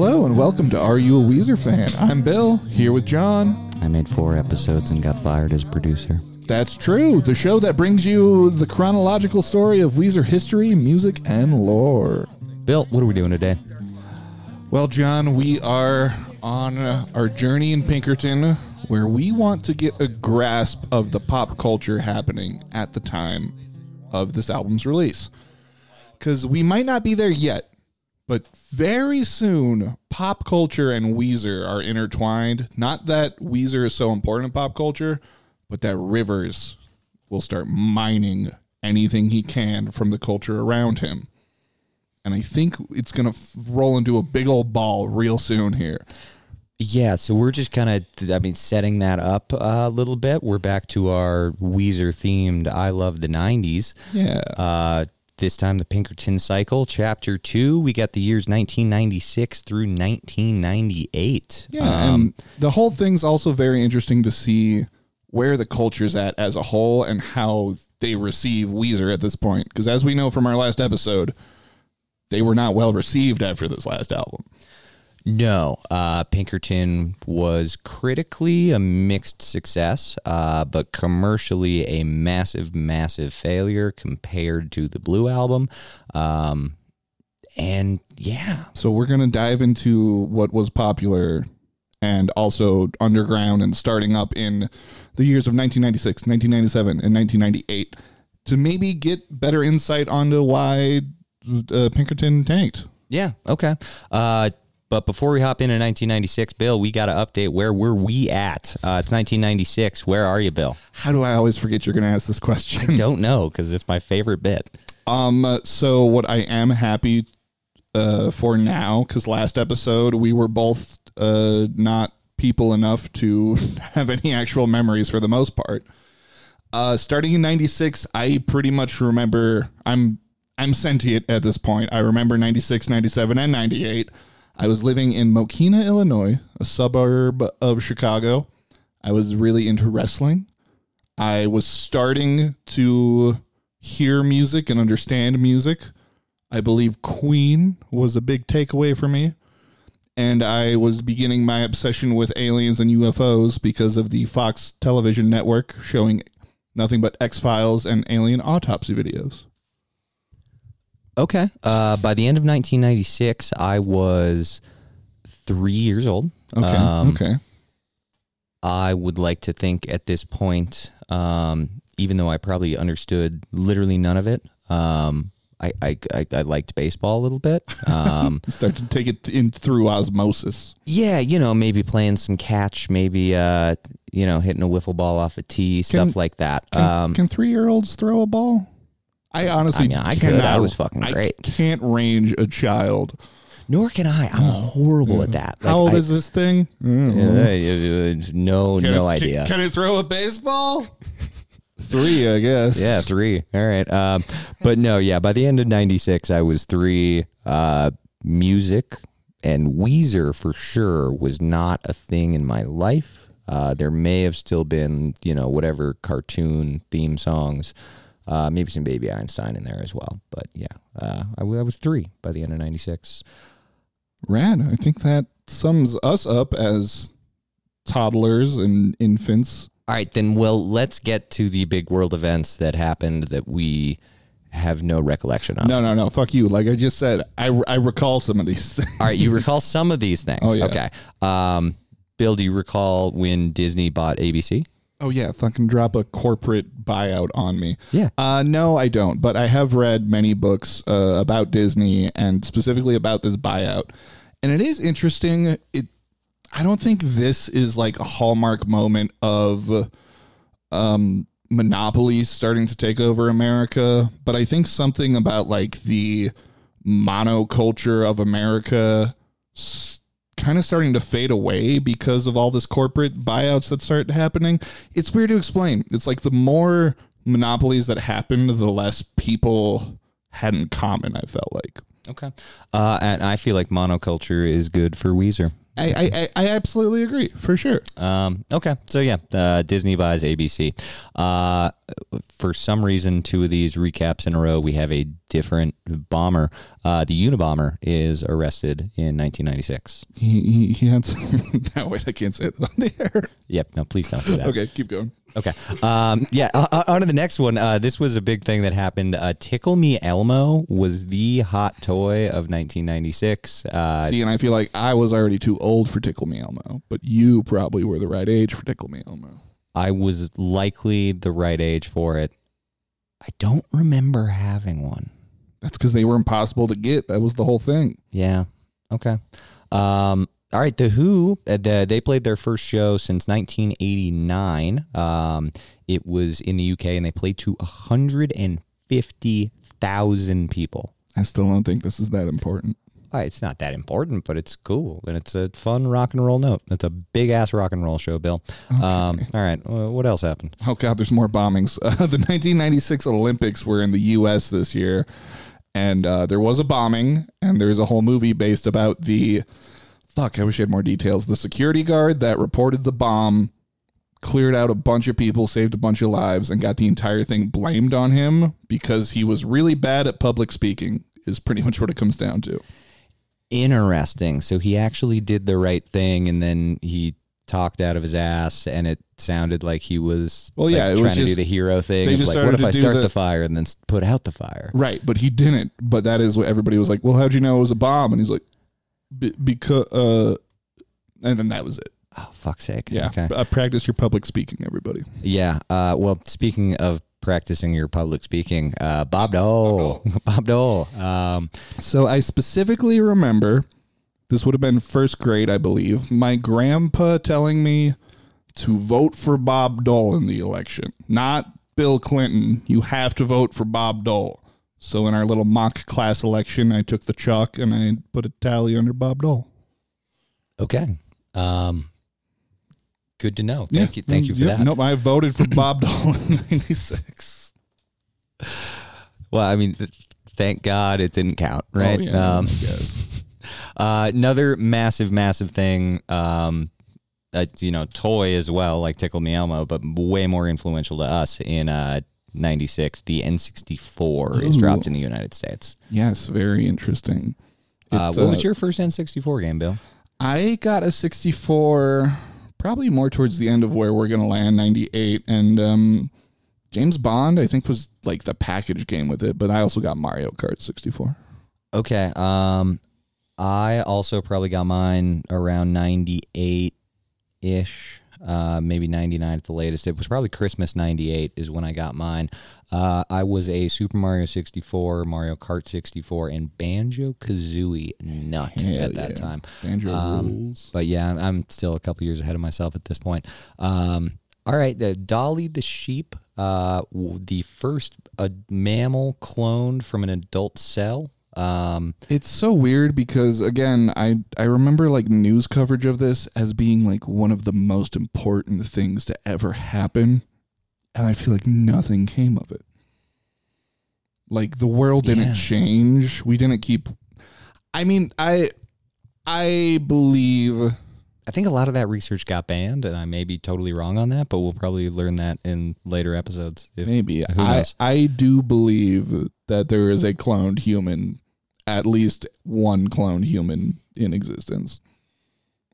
Hello and welcome to Are You a Weezer Fan? I'm Bill, here with John. I made four episodes and got fired as producer. That's true, the show that brings you the chronological story of Weezer history, music, and lore. Bill, what are we doing today? Well, John, we are on uh, our journey in Pinkerton where we want to get a grasp of the pop culture happening at the time of this album's release. Because we might not be there yet, but very soon, pop culture and Weezer are intertwined. Not that Weezer is so important in pop culture, but that Rivers will start mining anything he can from the culture around him. And I think it's going to f- roll into a big old ball real soon here. Yeah, so we're just kind of, I mean, setting that up a little bit. We're back to our Weezer themed I Love the 90s. Yeah. Uh, this time, the Pinkerton Cycle, Chapter 2. We got the years 1996 through 1998. Yeah, Um, the whole thing's also very interesting to see where the culture's at as a whole and how they receive Weezer at this point. Because as we know from our last episode, they were not well received after this last album. No, uh, Pinkerton was critically a mixed success, uh, but commercially a massive, massive failure compared to the Blue album. Um, and yeah, So we're going to dive into what was popular and also underground and starting up in the years of 1996, 1997, and 1998 to maybe get better insight onto why uh, Pinkerton tanked. yeah, okay. Uh, but before we hop into 1996, Bill, we got to update where were we at? Uh, it's 1996. Where are you, Bill? How do I always forget you're going to ask this question? I don't know because it's my favorite bit. Um, so what I am happy uh, for now, because last episode we were both uh, not people enough to have any actual memories for the most part. Uh, starting in '96, I pretty much remember. I'm I'm sentient at this point. I remember '96, '97, and '98. I was living in Mokena, Illinois, a suburb of Chicago. I was really into wrestling. I was starting to hear music and understand music. I believe Queen was a big takeaway for me. And I was beginning my obsession with aliens and UFOs because of the Fox television network showing nothing but X Files and alien autopsy videos. Okay. Uh, by the end of 1996, I was three years old. Okay. Um, okay. I would like to think at this point, um, even though I probably understood literally none of it, um, I, I, I, I liked baseball a little bit. Um, Start to take it in through osmosis. yeah, you know, maybe playing some catch, maybe, uh, you know, hitting a wiffle ball off a tee, stuff like that. Can, Um, can three year olds throw a ball? I honestly, I mean, I could. I was fucking great. I can't range a child. nor can I. I'm horrible at that. How old I, is this thing? Uh, no, Can no it, idea. Can, can it throw a baseball? Three, I guess. Yeah, three. All right. Um, but no, yeah. By the end of '96, I was three. Uh, music and Weezer for sure was not a thing in my life. Uh, there may have still been, you know, whatever cartoon theme songs, uh, maybe some Baby Einstein in there as well. But yeah, uh, I, w- I was three by the end of '96. Rad. I think that sums us up as toddlers and infants. All right, then. Well, let's get to the big world events that happened that we have no recollection of. No, no, no. Fuck you. Like I just said, I, I recall some of these things. All right, you recall some of these things. Oh, yeah. Okay. Um, Bill, do you recall when Disney bought ABC? Oh yeah, fucking drop a corporate buyout on me. Yeah. Uh, no, I don't. But I have read many books uh, about Disney and specifically about this buyout, and it is interesting. It, I don't think this is like a hallmark moment of, um, monopoly starting to take over America. But I think something about like the monoculture of America kind of starting to fade away because of all this corporate buyouts that start happening. It's weird to explain. It's like the more monopolies that happened, the less people had in common, I felt like. Okay. Uh, and I feel like monoculture is good for Weezer. I, I, I, absolutely agree for sure. Um, okay, so yeah, uh, Disney buys ABC. Uh, for some reason, two of these recaps in a row, we have a different bomber. Uh, the Unabomber is arrested in 1996. He, he, he had some, no, wait, I can't say that on the air. Yep, no, please don't do that. Okay, keep going. Okay. Um, yeah. On to the next one. Uh, this was a big thing that happened. Uh, Tickle Me Elmo was the hot toy of 1996. Uh, See, and I feel like I was already too old for Tickle Me Elmo, but you probably were the right age for Tickle Me Elmo. I was likely the right age for it. I don't remember having one. That's because they were impossible to get. That was the whole thing. Yeah. Okay. Um, all right. The Who, uh, the, they played their first show since 1989. Um, it was in the UK and they played to 150,000 people. I still don't think this is that important. It's not that important, but it's cool and it's a fun rock and roll note. It's a big ass rock and roll show, Bill. Um, all right. Uh, what else happened? Oh God, there's more bombings. Uh, the 1996 Olympics were in the U.S. this year, and uh, there was a bombing, and there's a whole movie based about the. Fuck, I wish I had more details. The security guard that reported the bomb cleared out a bunch of people, saved a bunch of lives, and got the entire thing blamed on him because he was really bad at public speaking. Is pretty much what it comes down to. Interesting. So he actually did the right thing and then he talked out of his ass and it sounded like he was Well, like, yeah, was trying to do the hero thing. they just like, what if I start the- the fire and then put out the fire? Right, but he didn't. But that is what everybody was like. Well, how'd you know it was a bomb? And he's like, because, uh, and then that was it. Oh, fuck's sake. Yeah, Okay. uh, practice your public speaking, everybody. Yeah. Uh, well, speaking of practicing your public speaking, uh, Bob Dole. Bob Dole. Um, So I specifically remember this would have been first grade, I believe. My grandpa telling me to vote for Bob Dole in the election, not Bill Clinton. You have to vote for Bob Dole. So in our little mock class election, I took the chalk and I put a tally under Bob Dole. okay. Um, good to know. Thank you. Thank you for Yeah, that. Nope, I voted for Bob Dole in '96. Well, I mean, thank God it didn't count, right? Oh, yeah, um, uh, another massive, massive thing, um, uh, you know, toy as well, like Tickle Me Elmo, but way more influential to us in uh, 96. The N64 is dropped in the United States. Yes, very interesting. Uh, what uh, was your first N64 game, Bill? I got a 64, probably more towards the end of where we're going to land, 98. And um, James Bond, I think, was like the package game with it. But I also got Mario Kart 64. Okay. Um, I also probably got mine around 98 ish, uh, maybe 99 at the latest. It was probably Christmas 98 is when I got mine. Uh, I was a Super Mario 64, Mario Kart 64, and Banjo Kazooie nut Hell at that yeah. time. Banjo Um, rules. But yeah, I'm- I'm still a couple years ahead of myself at this point. Um, all right, the Dolly the sheep, uh, the first uh, mammal cloned from an adult cell. Um, It's so weird because again, I I remember like news coverage of this as being like one of the most important things to ever happen, and I feel like nothing came of it. Like the world didn't Yeah. change. We didn't keep. I mean, I I believe I think a lot of that research got banned, and I may be totally wrong on that, but we'll probably learn that in later episodes. If, maybe I? I do believe that there is a cloned human, at least one cloned human in existence.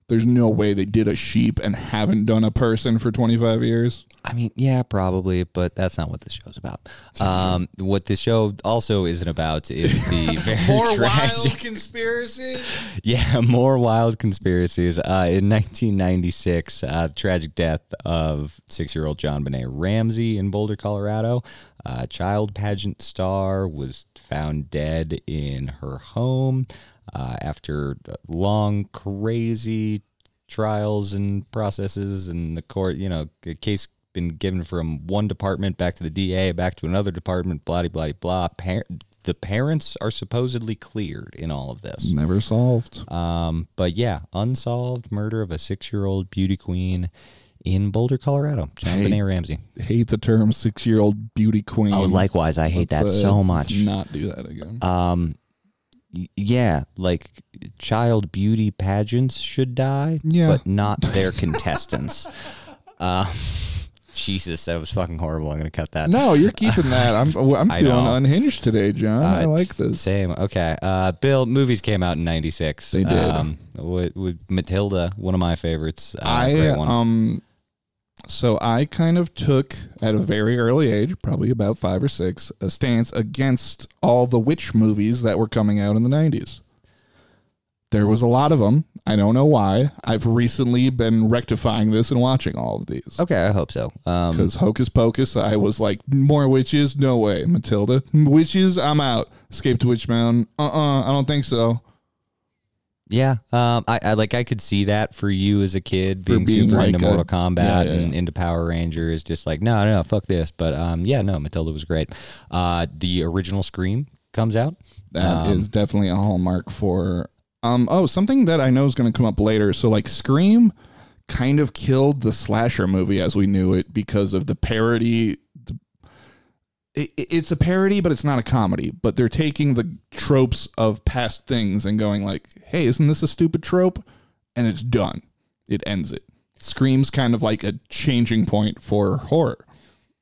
There's no way they did a sheep and haven't done a person for 25 years. I mean, yeah, probably, but that's not what this show's about. Um, what this show also isn't about is the very tragic, conspiracy. yeah, more wild conspiracies. Uh, in 1996, uh, the tragic death of six-year-old JonBenét Ramsey in Boulder, Colorado. A child pageant star was found dead in her home uh, after long, crazy trials and processes and the court. You know, the case been given from one department back to the DA, back to another department. Blah blah blah. Par- the parents are supposedly cleared in all of this. Never solved. Um, but yeah, unsolved murder of a six-year-old beauty queen in Boulder, Colorado. John Hey. Benet Ramsey. Hate the term six year old beauty queen. Oh, likewise, I hate that Let's, uh, so let's much. Not do that again. Um, y- yeah, like child beauty pageants should die, Yeah. but not their contestants. Uh, Jesus, that was fucking horrible. I'm gonna cut that. No, you're keeping that. I'm I'm feeling unhinged today, John. I Uh, like this. Same. Okay. Uh, Bill, movies came out in '96. They did. Um, with, with Matilda, one of my favorites. Uh, I great one. um so I kind of took at a very early age, probably about 5 or 6, a stance against all the witch movies that were coming out in the 90s. There was a lot of them. I don't know why. I've recently been rectifying this and watching all of these. okay, I hope so. Um, Because Hocus Pocus, I was like, more witches? No way. Matilda, witches? I'm out. Escape to Witch Mountain? Uh uh I don't think so. Yeah. Um, I, I like. I could see that for you as a kid being, being super like into a- Mortal Kombat yeah, yeah, and yeah. into Power Rangers. Just like, no, no, fuck this. But um, yeah, no, Matilda was great. Uh, the original Scream comes out. That is Um, definitely a hallmark for um oh something that I know is going to come up later. So like Scream kind of killed the slasher movie as we knew it because of the parody. It- it's a parody, but it's not a comedy. But they're taking the tropes of past things and going like, "Hey, isn't this a stupid trope?" And it's done. It ends it. Scream's kind of like a changing point for horror.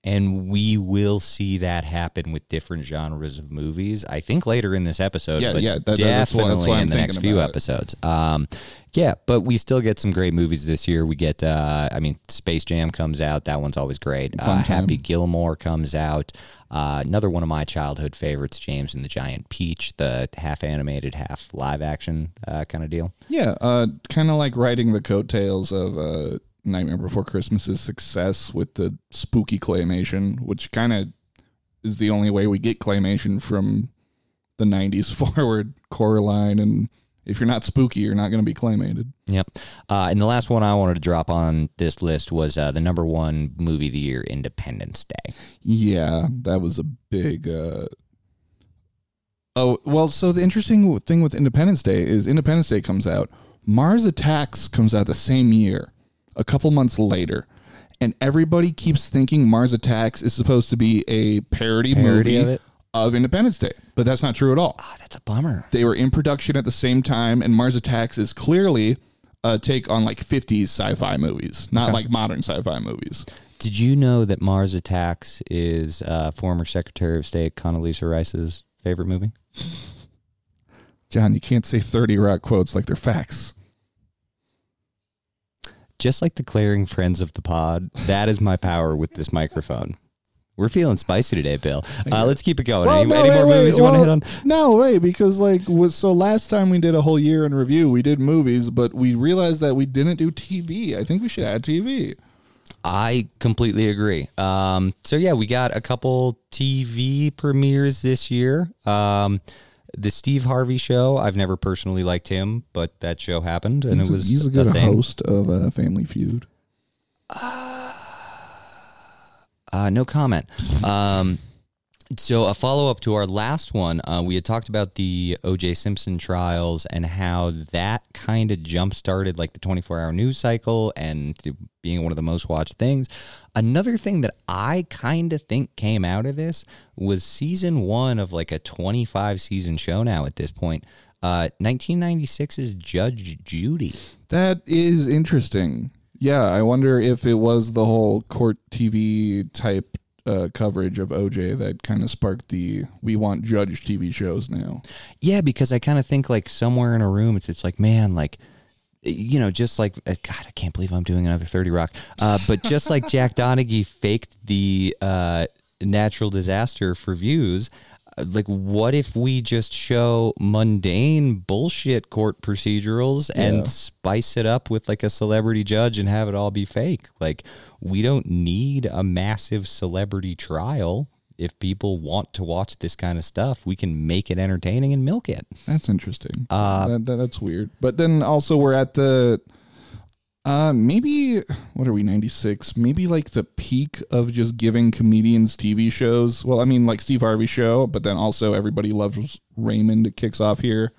And we will see that happen with different genres of movies. I think later in this episode, Yeah, but yeah, that- that's definitely why- that's why I'm in the next few episodes. Um, yeah, but we still get some great movies this year. We get, uh, I mean, Space Jam comes out. That one's always great. Uh. Happy Gilmore comes out. Uh, another one of my childhood favorites, James and the Giant Peach, the half animated, half live action uh, kind of deal. Yeah, uh, kind of like riding the coattails of uh, Nightmare Before Christmas's success with the spooky claymation, which kind of is the only way we get claymation from the 90s forward. Coraline, and if you're not spooky, you're not going to be claymated. Yep. Uh, and the last one I wanted to drop on this list was uh, the number one movie of the year, Independence Day. Yeah, that was a big. Uh... Oh well, so the interesting thing with Independence Day is Independence Day comes out, Mars Attacks comes out the same year, a couple months later, and everybody keeps thinking Mars Attacks is supposed to be a parody, Parody movie of of Independence Day, but that's not true at all. Ah, that's a bummer. They were in production at the same time, and Mars Attacks is clearly a take on like 50s sci-fi movies, not like modern sci-fi movies. Did you know that Mars Attacks is uh, former Secretary of State Condoleezza Rice's favorite movie? John, you can't say 30 Rock quotes like they're facts. Just like declaring friends of the pod, that is my power with this microphone. We're feeling spicy today, Bill. Uh, let's keep it going. any any more movies you want to hit on? No, wait, because like was so last time we did a whole year in review, we did movies, but we realized that we didn't do TV. I think we should add TV. I completely agree. Um, so yeah, we got a couple TV premieres this year. Um, the Steve Harvey show. I've never personally liked him, but that show happened, and he's, it a- was he's a good thing. host of uh, Family Feud. Uh, no comment. Um, so a follow up to our last one, uh, we had talked about the O.J. Simpson trials and how that kind of jump started like the 24 hour news cycle and being one of the most watched things. Another thing that I kind of think came out of this was season one of like a 25 season show now at this point. Uh, 1996's Judge Judy. That is interesting. Yeah, I wonder if it was the whole court TV type uh, coverage of OJ that kind of sparked the we want judge TV shows now. Yeah, because I kind of think like somewhere in a room, it's it's like man, like you know, just like uh, God, I can't believe I'm doing another Thirty Rock. Uh, but just like Jack Donaghy faked the uh, natural disaster for views. Like, what if we just show mundane bullshit court procedurals Yeah. and spice it up with like a celebrity judge and have it all be fake? Like, we don't need a massive celebrity trial. If people want to watch this kind of stuff, we can make it entertaining and milk it. That's interesting. Uh, that, that- that's weird. But then also we're at the uh maybe what are we 96 maybe like the peak of just giving comedians tv shows. Well i mean like steve harvey show but then also everybody loves raymond kicks off here.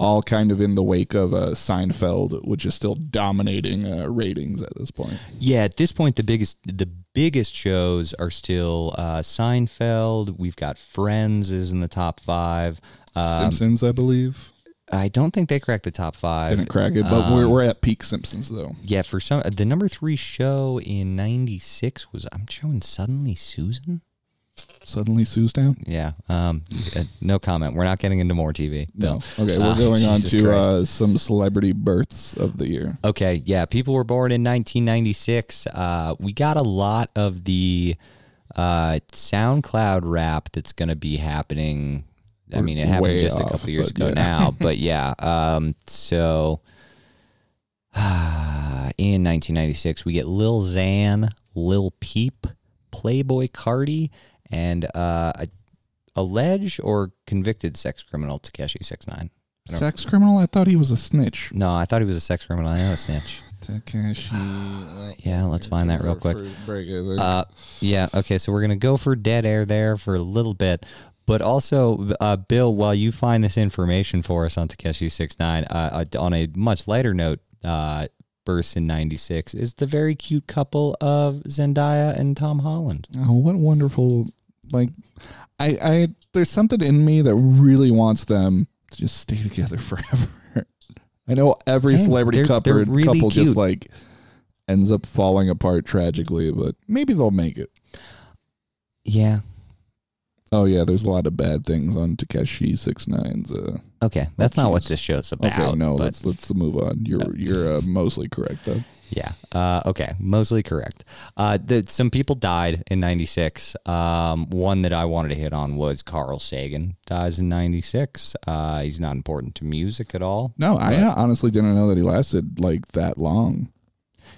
All kind of in the wake of uh, seinfeld which is still dominating uh, ratings at this point. Yeah, at this point, the biggest the biggest shows are still uh, Seinfeld. We've got Friends is in the top five. Um, Simpsons, I believe, I don't think they cracked the top five. didn't crack it, but Um, we're we're at peak Simpsons though. Yeah, for some, the number three show in '96 was I'm showing Suddenly Susan. Suddenly, Sue's down. Yeah, um, uh, no comment. We're not getting into more TV. No. Okay, we're Oh, going on Jesus to uh, some celebrity births of the year. Okay, yeah, people were born in 1996. Uh, we got a lot of the uh, SoundCloud rap that's going to be happening. I mean, it happened just a couple years ago yeah. now, but yeah. Um, so in 1996, we get Lil Xan, Lil Peep, Playboi Carti, and uh, a alleged or convicted sex criminal Tekashi 69. I don't- Sex criminal? I thought he was a snitch. No, I thought he was a sex criminal. I know a snitch. Tekashi. Yeah, let's find that real quick. There. Uh, yeah. Okay. So we're gonna go for dead air there for a little bit, but also, uh, Bill, while you find this information for us on Tekashi Six Nine, uh, uh, on a much lighter note, uh, burst in '96 is the very cute couple of Zendaya and Tom Holland. oh, what wonderful! Like, I, I, there's something in me that really wants them to just stay together forever. I know every Same. celebrity They're- couple, they're really couple just like ends up falling apart tragically, but maybe they'll make it. Yeah. Oh yeah, there's a lot of bad things on Tekashi Six Nine's. Uh, Okay. That's not what this show's about. okay, no, but- let's let's move on. You're you're uh, mostly correct though. Yeah. Uh, okay. Mostly correct. Uh, the, some people died in 96. Um, one that I wanted to hit on was Carl Sagan dies in 96. Uh, he's not important to music at all. No, I uh, honestly didn't know that he lasted like that long.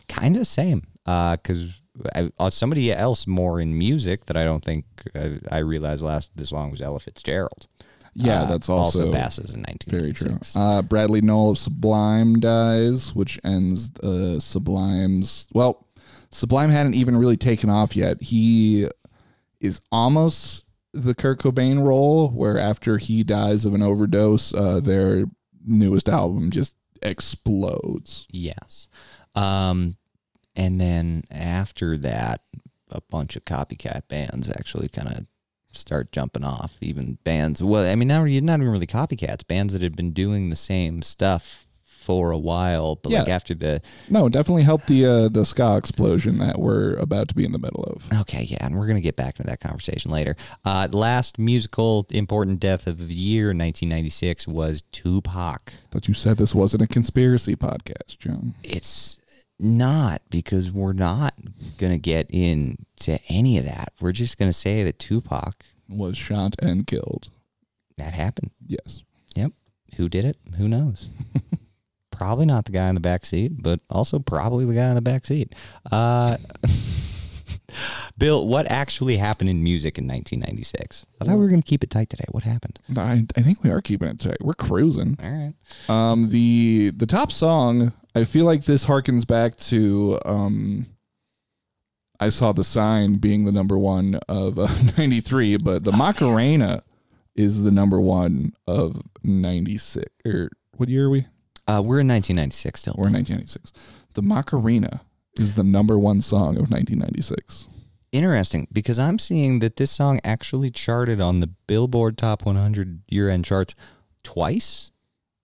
Kind of same. Because I uh, somebody else more in music that I don't think uh, I realized lasted this long was Ella Fitzgerald. Yeah, Uh, that's also, passes in very true. Uh, Bradley Nowell of Sublime dies, which ends uh, Sublime's. Well, Sublime hadn't even really taken off yet. He is almost the Kurt Cobain role, where after he dies of an overdose, uh, their newest album just explodes. Yes. Um, and then after that, a bunch of copycat bands actually kind of start jumping off. Even bands, well, I mean, now you're not even really copycats. Bands that had been doing the same stuff for a while, but like Yeah. after the No, definitely helped the uh, the ska explosion that we're about to be in the middle of. Okay, yeah, and we're gonna get back into that conversation later. Uh, last musical important death of the year, 1996, was Tupac. But you said this wasn't a conspiracy podcast, John. It's not because we're not gonna get into any of that. We're just gonna say that Tupac Was shot and killed. that happened. Yes. Yep. Who did it? Who knows? probably not the guy in the back seat, but also probably the guy in the back seat. Uh, Bill, what actually happened in music in 1996? I thought we were going to keep it tight today. What happened? I, I think we are keeping it tight. We're cruising. All right. Um, the the top song, I feel like this harkens back to um, I saw the sign being the number one of uh, '93, but the Macarena is the number one of '96. Or what year are we? Uh, we're in 1996 still. We're in 1996. The Macarena is the number one song of 1996. Interesting because I'm seeing that this song actually charted on the Billboard Top 100 year-end charts twice.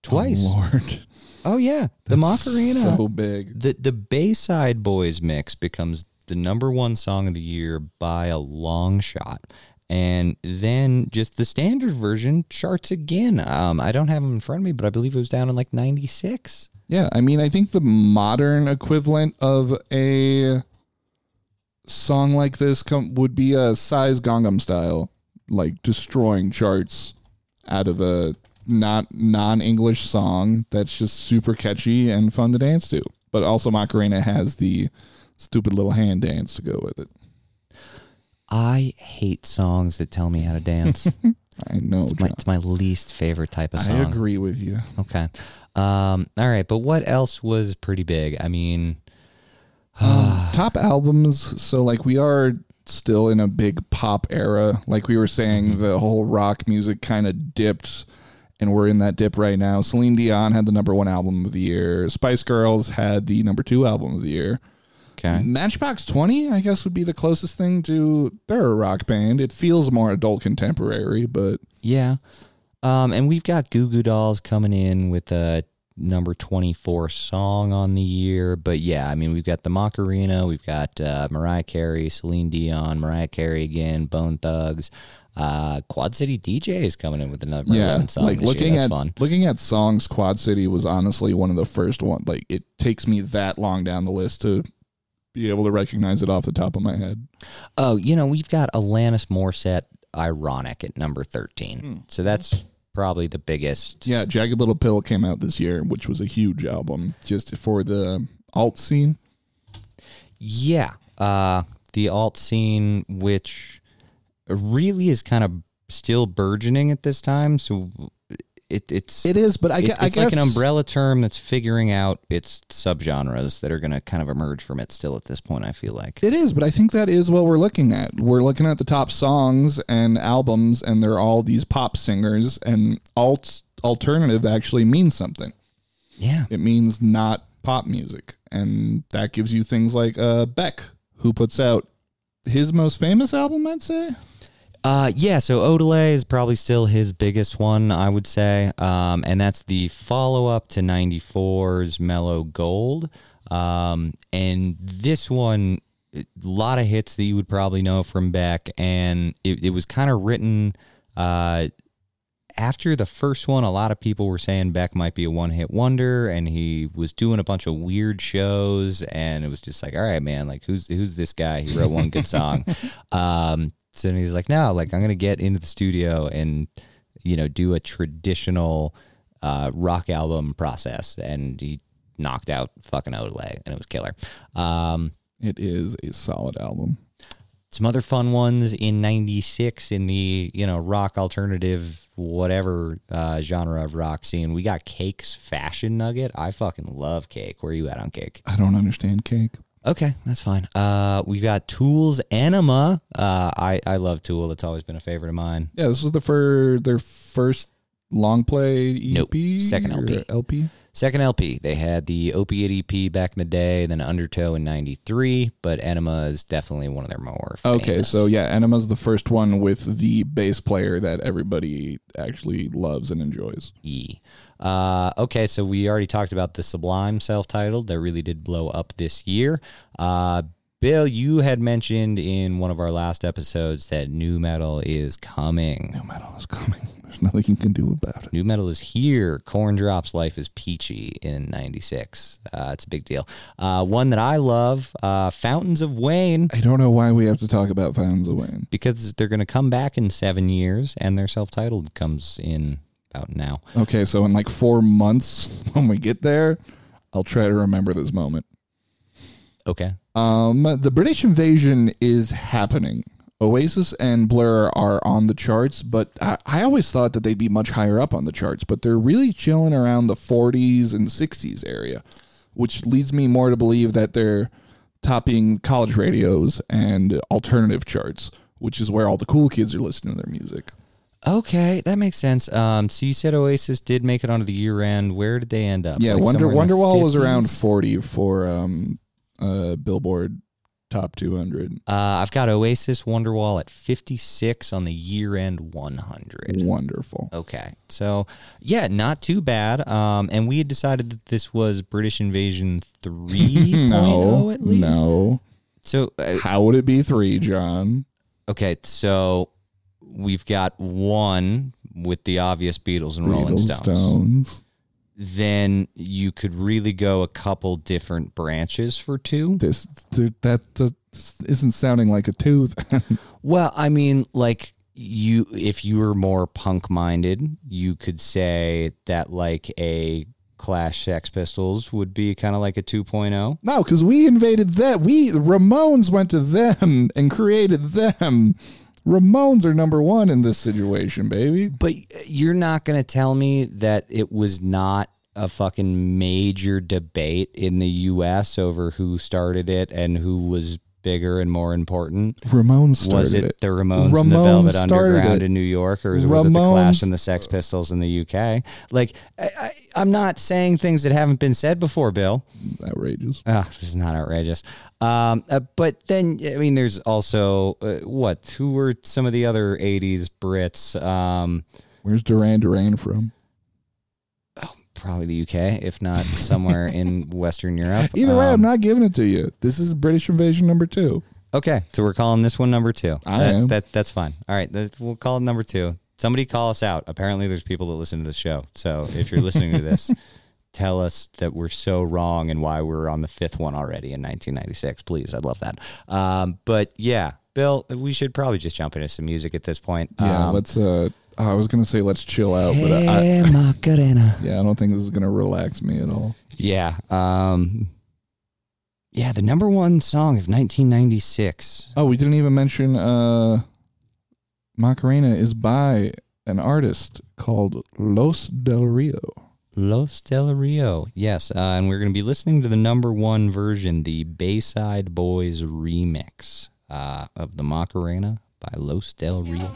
Twice. Oh, Lord, Oh, yeah, the Macarena. so big. the the Bayside Boys mix becomes the number one song of the year by a long shot. And then just the standard version charts again. Um, I don't have them in front of me, but I believe it was down in like 96. Yeah, I mean, I think the modern equivalent of a song like this com- would be a Psy's Gangnam style, like destroying charts out of a not non-English song that's just super catchy and fun to dance to. But also Macarena has the stupid little hand dance to go with it. I hate songs that tell me how to dance. I know. it's, my, it's my least favorite type of song. I agree with you. Okay. Um, all right. But what else was pretty big? I mean, Um, top albums. So like we are still in a big pop era. Like we were saying, Mm-hmm. the whole rock music kind of dipped, and we're in that dip right now. Celine Dion had the number one album of the year. Spice Girls had the number two album of the year. okay. Matchbox Twenty, I guess, would be the closest thing to. They're a rock band. It feels more adult contemporary, but Yeah. Um, and we've got Goo Goo Dolls coming in with a number 24 song on the year. But yeah, I mean, we've got the Macarena, we've got uh, Mariah Carey, Celine Dion, Mariah Carey again, Bone Thugs. Uh, Quad City DJ is coming in with another yeah, 11 song. like looking at fun. looking at songs, Quad City was honestly one of the first one. Like it takes me that long down the list to be able to recognize it off the top of my head. Oh, you know, we've got Alanis Morissette, Ironic at number 13. So that's probably the biggest. Yeah, Jagged Little Pill came out this year, which was a huge album just for the alt scene. Yeah. Uh, the alt scene, which really is kind of still burgeoning at this time. So it, it's It is, but I, it- gue- it's I like an umbrella term that's figuring out its subgenres that are going to kind of emerge from it still at this point, I feel like. It is, but I think that is what we're looking at. We're looking at the top songs and albums, and they're all these pop singers, and alt alternative actually means something. Yeah. It means not pop music, and that gives you things like uh, Beck, who puts out his most famous album, I'd say. Uh, yeah, so Odelay is probably still his biggest one, I would say. Um, and that's the follow up to 94's Mellow Gold. Um, and this one, a lot of hits that you would probably know from Beck. And it, it was kind of written uh, after the first one. A lot of people were saying Beck might be a one hit wonder. And he was doing a bunch of weird shows. And it was just like, all right, man, like, who's, who's this guy? He wrote one good song. Um, so he's like, no, like I'm gonna get into the studio and you know do a traditional uh, rock album process, and he knocked out fucking Odelay, and it was killer. Um, It is a solid album. some other fun ones in '96 in the you know rock alternative whatever uh, genre of rock scene. We got Cake's Fashion Nugget. I fucking love Cake. Where you at on Cake? I don't understand cake. Okay, that's fine. Uh, we got Tool's Ænima. Uh, I I love Tool. It's always been a favorite of mine. Yeah, this was the fir- their first long play EP. Nope, second LP. LP. Second LP. They had the Opiate EP back in the day, then Undertow in '93, but Ænima is definitely one of their more. Okay, so yeah, Ænima's the first one with the bass player that everybody actually loves and enjoys. E. Uh, okay, so we already talked about the Sublime self-titled that really did blow up this year. Uh, Bill, you had mentioned in one of our last episodes that nu metal is coming. Nu metal is coming. There's nothing you can do about it. Nu metal is here. Korn Drops Life is Peachy in 96. Uh, it's a big deal. Uh, one that I love, uh, Fountains of Wayne, I don't know why we have to talk about Fountains of Wayne. because they're going to come back in seven years and their self titled comes in about now. Okay, so in like four months when we get there, I'll try to remember this moment. Okay. Um, the British invasion is happening. Oasis and Blur are on the charts, but I, I always thought that they'd be much higher up on the charts, but they're really chilling around the 40s and 60s area, which leads me more to believe that they're topping college radios and alternative charts, which is where all the cool kids are listening to their music. Okay, that makes sense. Um, so you said Oasis did make it onto the year end. Where did they end up? Yeah, Like Wonder Wonderwall was around 40 for um, uh, Billboard Top 200. Uh, I've got Oasis Wonderwall at 56 on the year end 100. Wonderful. Okay. So, yeah, not too bad. Um, and we had decided that this was British Invasion 3.0 No, at least. no. So, uh, How would it be three, John? okay, so we've got one with the obvious Beatles and Rolling Stones. Stones. Then you could really go a couple different branches for two. This that that isn't sounding like a tooth. Well, I mean, like you, if you were more punk minded, you could say that like a Clash Sex Pistols would be kind of like a oh. 2.0. no, because we invaded that. We the Ramones went to them and created them. Ramones are number one in this situation, baby. But you're not going to tell me that it was not a fucking major debate in the U.S. over who started it and who was bigger and more important. Ramones started was it, it. the Ramones, and the Velvet Underground it. in New York, or was it the Clash and the Sex Pistols in the UK? Like, I, I'm not saying things that haven't been said before, Bill. Outrageous. Ah, this is not outrageous. Um, uh, but then, I mean, there's also uh, what? Who were some of the other '80s Brits? Um, Where's Duran Duran from? Probably the UK, if not somewhere in Western Europe. Either way, I'm Um, not giving it to you. This is British Invasion number two. Okay, so we're calling this one number two. I that, am. That that's fine. All right, that, we'll call it number two. Somebody call us out. Apparently, there's people that listen to the show. So if you're listening to this, tell us that we're so wrong and why we're on the fifth one already in 1996. Please, I'd love that. Um, but yeah, Bill, we should probably just jump into some music at this point. Yeah, Um, let's. uh I was gonna say let's chill out, but I, I, Hey, Macarena. yeah, I don't think this is gonna relax me at all. Yeah. Um, yeah, the number one song of 1996. Oh, we didn't even mention uh Macarena is by an artist called Los Del Rio. Los Del Rio. Yes, uh, and we're going to be listening to the number one version, the Bayside Boys remix uh, of the Macarena by Los Del Rio.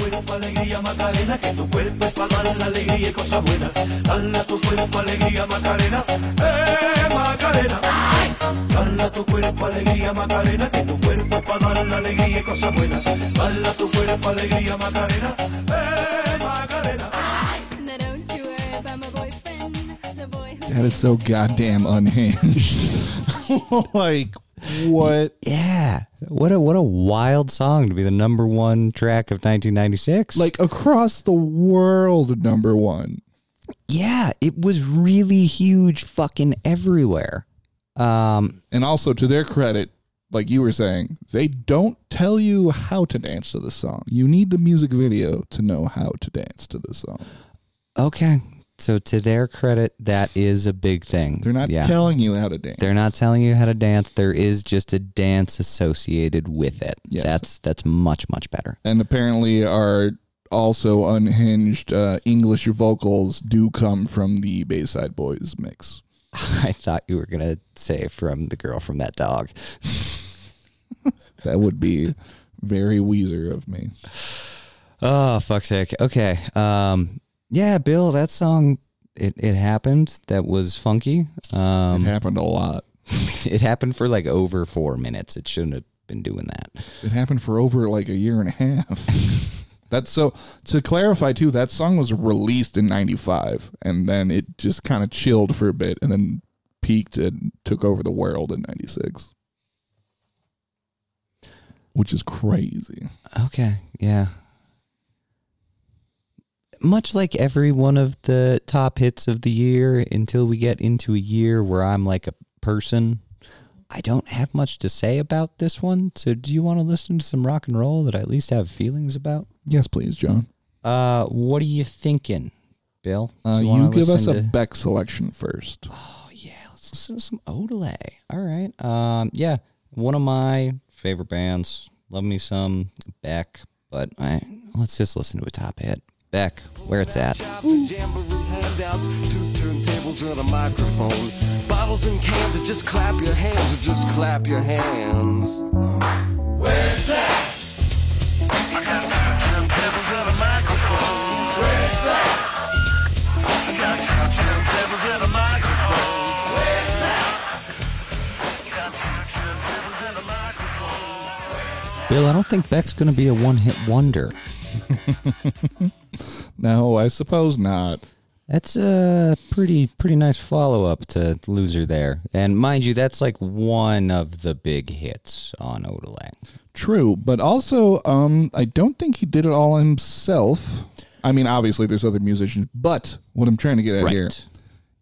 Tu cuerpo alegría Macarena, que tu cuerpo es para dar la alegría y cosas buenas. Dala tu cuerpo alegría Macarena, eh Macarena. Dala tu cuerpo alegría Macarena, que tu cuerpo es para dar la alegría y cosas buenas. Dala tu cuerpo alegría Macarena, eh Macarena. Now don't you worry about my boyfriend, the boy who That is so goddamn unhinged. like what? Yeah, what a what a wild song to be the number one track of 1996. Like across the world, number one. yeah, it was really huge, fucking everywhere. Um, And also, to their credit, like you were saying, they don't tell you how to dance to the song. You need the music video to know how to dance to the song. okay, so to their credit, that is a big thing. They're not yeah. telling you how to dance. They're not telling you how to dance. There is just a dance associated with it. Yes. That's that's much much better. and apparently, our also unhinged uh, English vocals do come from the Bayside Boys mix. I thought you were gonna say from the girl from that dog. That would be very Weezer of me. Oh fuck's sake. Okay. Um. Yeah, Bill. That song. It it happened. That was funky. Um. it happened a lot. it happened for like over four minutes. It shouldn't have been doing that. It happened for over like a year and a half. That's so to clarify too, that song was released in 95 and then it just kind of chilled for a bit and then peaked and took over the world in 96. Which is crazy. Okay. Yeah. Much like every one of the top hits of the year, until we get into a year where I'm like a person, I don't have much to say about this one. So, do you want to listen to some rock and roll that I at least have feelings about? Yes, please, John. Uh, what are you thinking, Bill? Do Uh, you give us a to- Beck selection first. Oh yeah, let's listen to some Odelay. All right. Um, yeah, one of my favorite bands. Love me some Beck, but I let's just listen to a top hit. Beck, where it's at. And jamboree handouts, two turntables and a microphone. Bottles and cans, and just clap your hands, or just clap your hands. Where's that? I got two turntables and a microphone. Where's that? I got two turntables and a microphone. Where's that? Got two turntables and a microphone. Bill, I don't think Beck's gonna be a one-hit wonder. No, I suppose not. That's a pretty pretty nice follow up to Loser there. And mind you, that's like one of the big hits on Odelay. True, but also, um, I don't think he did it all himself. I mean, obviously, there's other musicians, but what I'm trying to get at here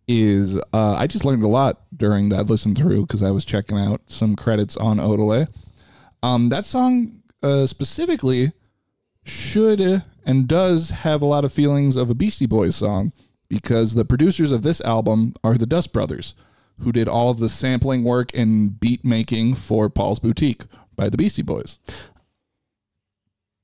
is uh, I just learned a lot during that listen through because I was checking out some credits on Odelay. Um, that song uh, specifically should and does have a lot of feelings of a Beastie Boys song because the producers of this album are the Dust Brothers, who did all of the sampling work and beat making for Paul's Boutique by the Beastie Boys.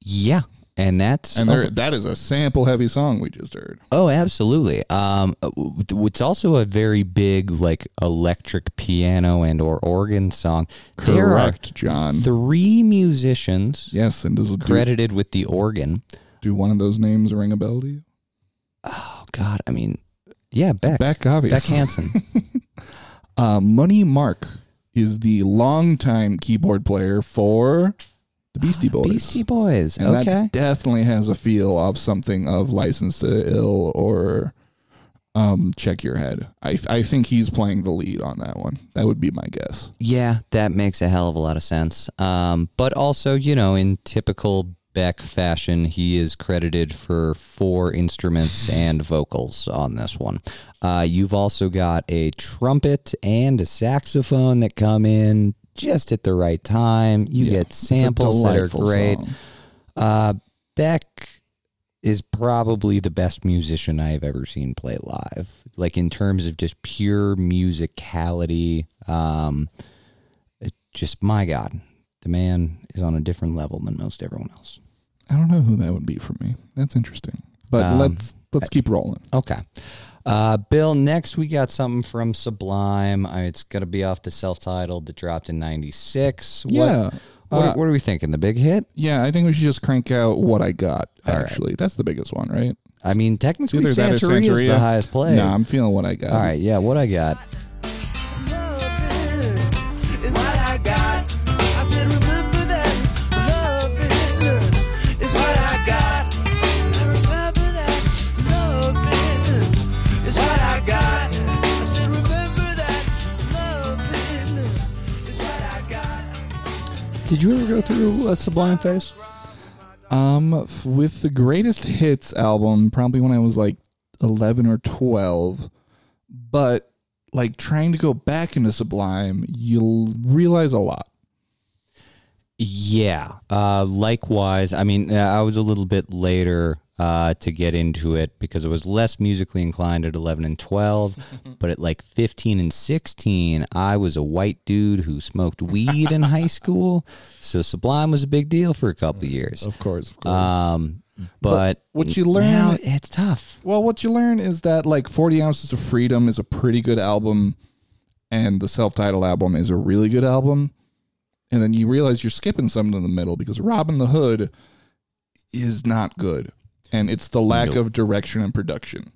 Yeah. And that's And there, that is a sample heavy song we just heard. Oh, absolutely. Um, it's also a very big like electric piano and or organ song. There are Correct, John. Three musicians Yes, and does do, credited with the organ. do one of those names ring a bell to you? Oh God, I mean, yeah, Beck, Beck, Beck, obviously. Hansen. Uh, Money Mark is the longtime keyboard player for the Beastie Boys. Beastie Boys. And okay. that definitely has a feel of something of License to Ill or um, Check Your Head. I I think he's playing the lead on that one. That would be my guess. Yeah, that makes a hell of a lot of sense. Um, but also, you know, in typical Beck fashion, he is credited for four instruments and vocals on this one. Uh, you've also got a trumpet and a saxophone that come in just at the right time. You Yeah, get samples that are great. Uh, Beck is probably the best musician I have ever seen play live. Like in terms of just pure musicality, um, it just my God, the man is on a different level than most everyone else. I don't know who that would be for me. That's interesting. But Um, let's let's keep rolling. Okay. Uh, Bill, next we got something from Sublime. Uh, it's got to be off the self-titled that dropped in '96. Yeah. What, Uh, what, what are we thinking? The big hit? Yeah, I think we should just crank out what I got. All right. Actually, that's the biggest one, right? I mean, technically, that Santeria is the highest play. No, I'm feeling what I got. All right, yeah. What I got? Did you ever go through a Sublime phase? Um, with the greatest hits album, probably when I was like eleven or twelve, but like trying to go back into Sublime, you'll realize a lot. Yeah. Uh, likewise, I mean, uh, I was a little bit later uh, to get into it because I was less musically inclined at 11 and 12. but at like 15 and 16, I was a white dude who smoked weed in high school. So Sublime was a big deal for a couple of years. Of course, of course. Um, but, what you learn- now it's tough. well, what you learn is that like Forty Ounces of Freedom is a pretty good album, and the self-titled album is a really good album. And then you realize you're skipping something in the middle because Robbin' the Hood is not good. And it's the lack Nope. of direction and production.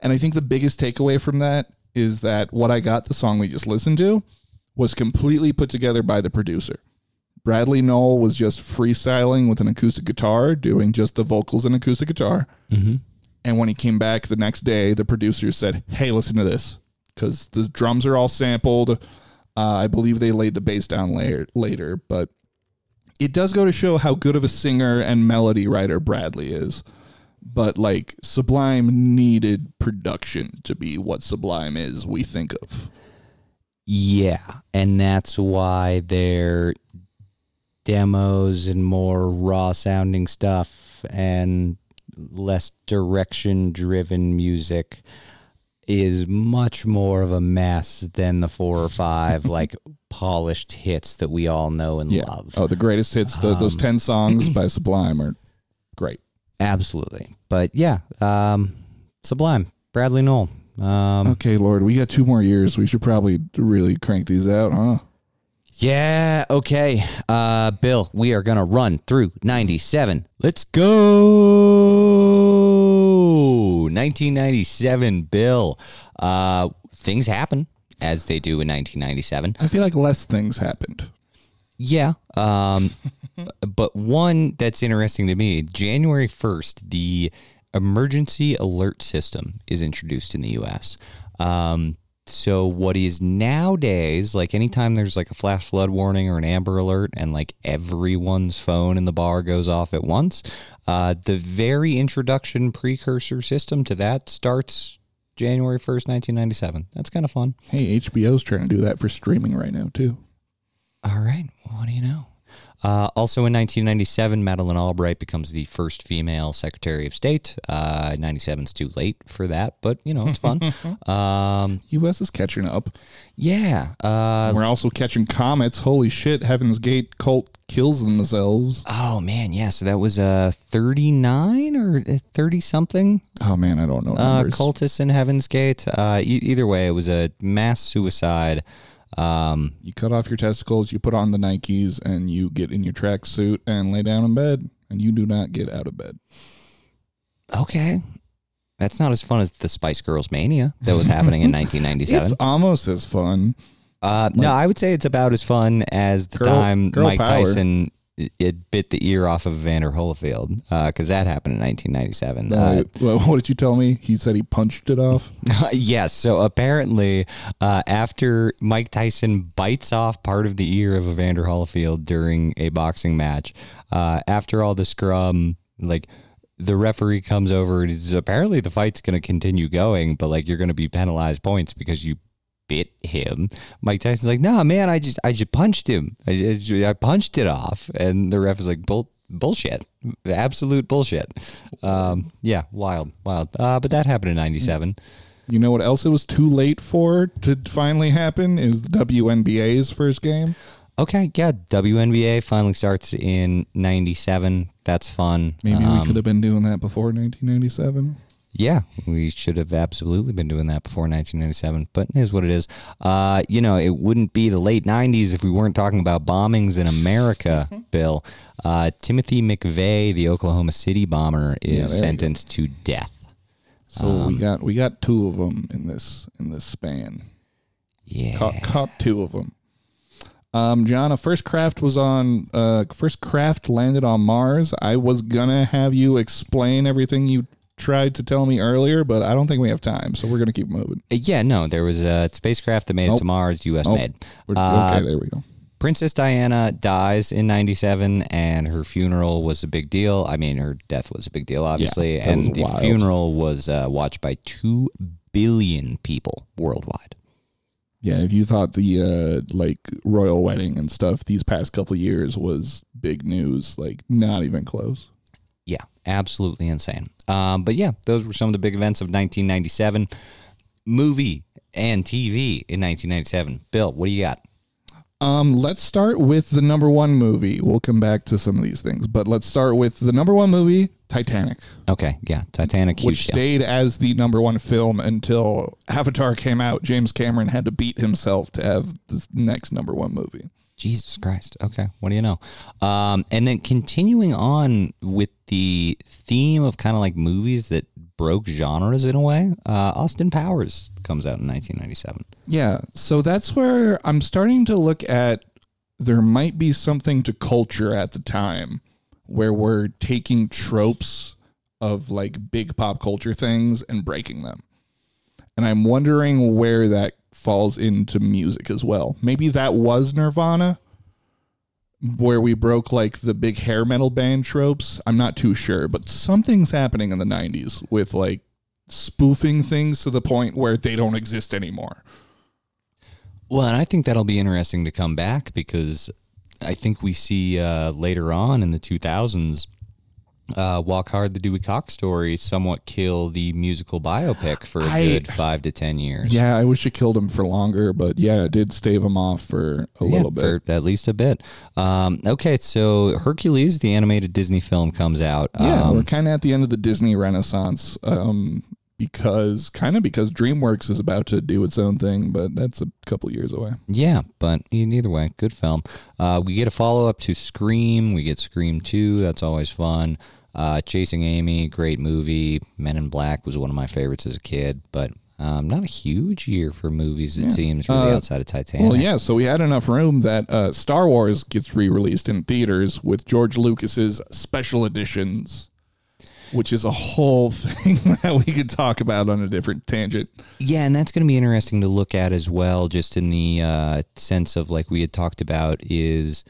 And I think the biggest takeaway from that is that what I got, the song we just listened to, was completely put together by the producer. Bradley Nowell was just freestyling with an acoustic guitar, doing just the vocals and acoustic guitar. Mm-hmm. And when he came back the next day, the producer said, "Hey, listen to this, because the drums are all sampled. Uh, I believe they laid the bass down later, later, but it does go to show how good of a singer and melody writer Bradley is. But like Sublime needed production to be what Sublime is. We think of. Yeah, and that's why their demos and more raw sounding stuff and less direction driven music is much more of a mess than the four or five like polished hits that we all know and Yeah. love. Oh, the greatest hits. The, those Um, ten songs by Sublime are great. Absolutely. But yeah, um, Sublime, Bradley Nowell. Um, Okay, Lord, we got two more years. We should probably really crank these out, huh? Yeah, okay. Uh Bill, we are going to run through 97. Let's go. 1997, Bill. Uh things happen as they do in 1997. I feel like less things happened. Yeah. Um but one that's interesting to me, January 1st, the emergency alert system is introduced in the US. Um so what is nowadays like anytime there's like a flash flood warning or an amber alert and like everyone's phone in the bar goes off at once, uh the very introduction precursor system to that starts January 1st, 1997. That's kind of fun. Hey, HBO's trying to do that for streaming right now too. All right. Well, what do you know? Uh, also in 1997, Madeleine Albright becomes the first female Secretary of State. Uh, 97's too late for that, but you know it's fun. um, U.S. is catching up. yeah. Uh, We're also catching comets. Holy shit! Heaven's Gate cult kills themselves. oh man, yeah. So that was uh, 39 or 30 something. Oh man, I don't know Uh, cultists in Heaven's Gate. Uh, e- either way, it was a mass suicide. Um, you cut off your testicles, you put on the Nikes, and you get in your tracksuit and lay down in bed, and you do not get out of bed. okay. That's not as fun as the Spice Girls mania that was happening in 1997. It's almost as fun. Uh, no, I would say it's about as fun as the Girl- time girl Mike power. Tyson it, it bit the ear off of Evander Holyfield because that happened in 1997. Uh, Uh, well, what did you tell me? He said he punched it off. yes. So apparently, uh, after Mike Tyson bites off part of the ear of Evander Holyfield during a boxing match, uh, after all the scrum, like the referee comes over and is apparently the fight's going to continue going, but like you're going to be penalized points because you bit him. Mike Tyson's like, "No, man, I just I just punched him. I, just- I punched it off." And the ref is like, Bull, "Bullshit, absolute bullshit." Um, yeah, wild, wild. Uh, but that happened in '97. You know what else it was too late for to finally happen is the WNBA's first game. Okay, yeah, WNBA finally starts in '97. That's fun. Maybe we Um, could have been doing that before 1997. Yeah, we should have absolutely been doing that before 1997, but it is what it is. Uh, you know, it wouldn't be the late 90s if we weren't talking about bombings in America, Bill. Uh, Timothy McVeigh, the Oklahoma City bomber, is go. sentenced to death. So Um, we got we got two of them in this in this span. Yeah. Caught, caught two of them. Um, John, a first craft was on. Uh, first craft landed on Mars. I was gonna have you explain everything you tried to tell me earlier, but I don't think we have time, so we're gonna keep moving. Uh, Yeah, no, there was a spacecraft that made it to Mars, U.S. Nope. made. Uh, okay, there we go. Princess Diana dies in 97 and her funeral was a big deal. I mean, her death was a big deal, obviously. that and the wild. funeral was uh, watched by 2 billion people worldwide. Yeah, if you thought the uh, like royal wedding and stuff these past couple years was big news, like not even close. Yeah, absolutely insane. Um, but yeah, those were some of the big events of 1997. Movie and TV in 1997. Bill, what do you got? Um, let's start with the number one movie. We'll come back to some of these things, but let's start with the number one movie, Titanic, Okay, yeah, Titanic. which huge deal. stayed as the number one film until Avatar came out. James Cameron had to beat himself to have the next number one movie. Jesus Christ. Okay. What do you know? Um, and then continuing on with the theme of kind of like movies that broke genres in a way, uh, Austin Powers comes out in 1997. Yeah, so that's where I'm starting to look at there might be something to culture at the time where we're taking tropes of like big pop culture things and breaking them. And I'm wondering where that falls into music as well. Maybe that was Nirvana where we broke like the big hair metal band tropes. I'm not too sure, but something's happening in the 90s with like spoofing things to the point where they don't exist anymore. Well, and I think that'll be interesting to come back because I think we see uh, later on in the 2000s. Uh, Walk Hard, the Dewey Cox story, somewhat kill the musical biopic for a I- good five to ten years. Yeah, I wish it killed him for longer, but yeah, it did stave him off for a little bit. for at least a bit. Um, okay, so Hercules, the animated Disney film, comes out. yeah, Um, we're kind of at the end of the Disney Renaissance, um, because kind of because DreamWorks is about to do its own thing, but that's a couple years away. Yeah, but either way, good film. Uh, we get a follow up to Scream. We get Scream 2. That's always fun. Uh, Chasing Amy, great movie. Men in Black was one of my favorites as a kid, but um, not a huge year for movies, it seems, really Uh, outside of Titanic. Well, yeah, so we had enough room that uh, Star Wars gets re-released in theaters with George Lucas's special editions, which is a whole thing that we could talk about on a different tangent. Yeah, and that's going to be interesting to look at as well, just in the uh, sense of like we had talked about, is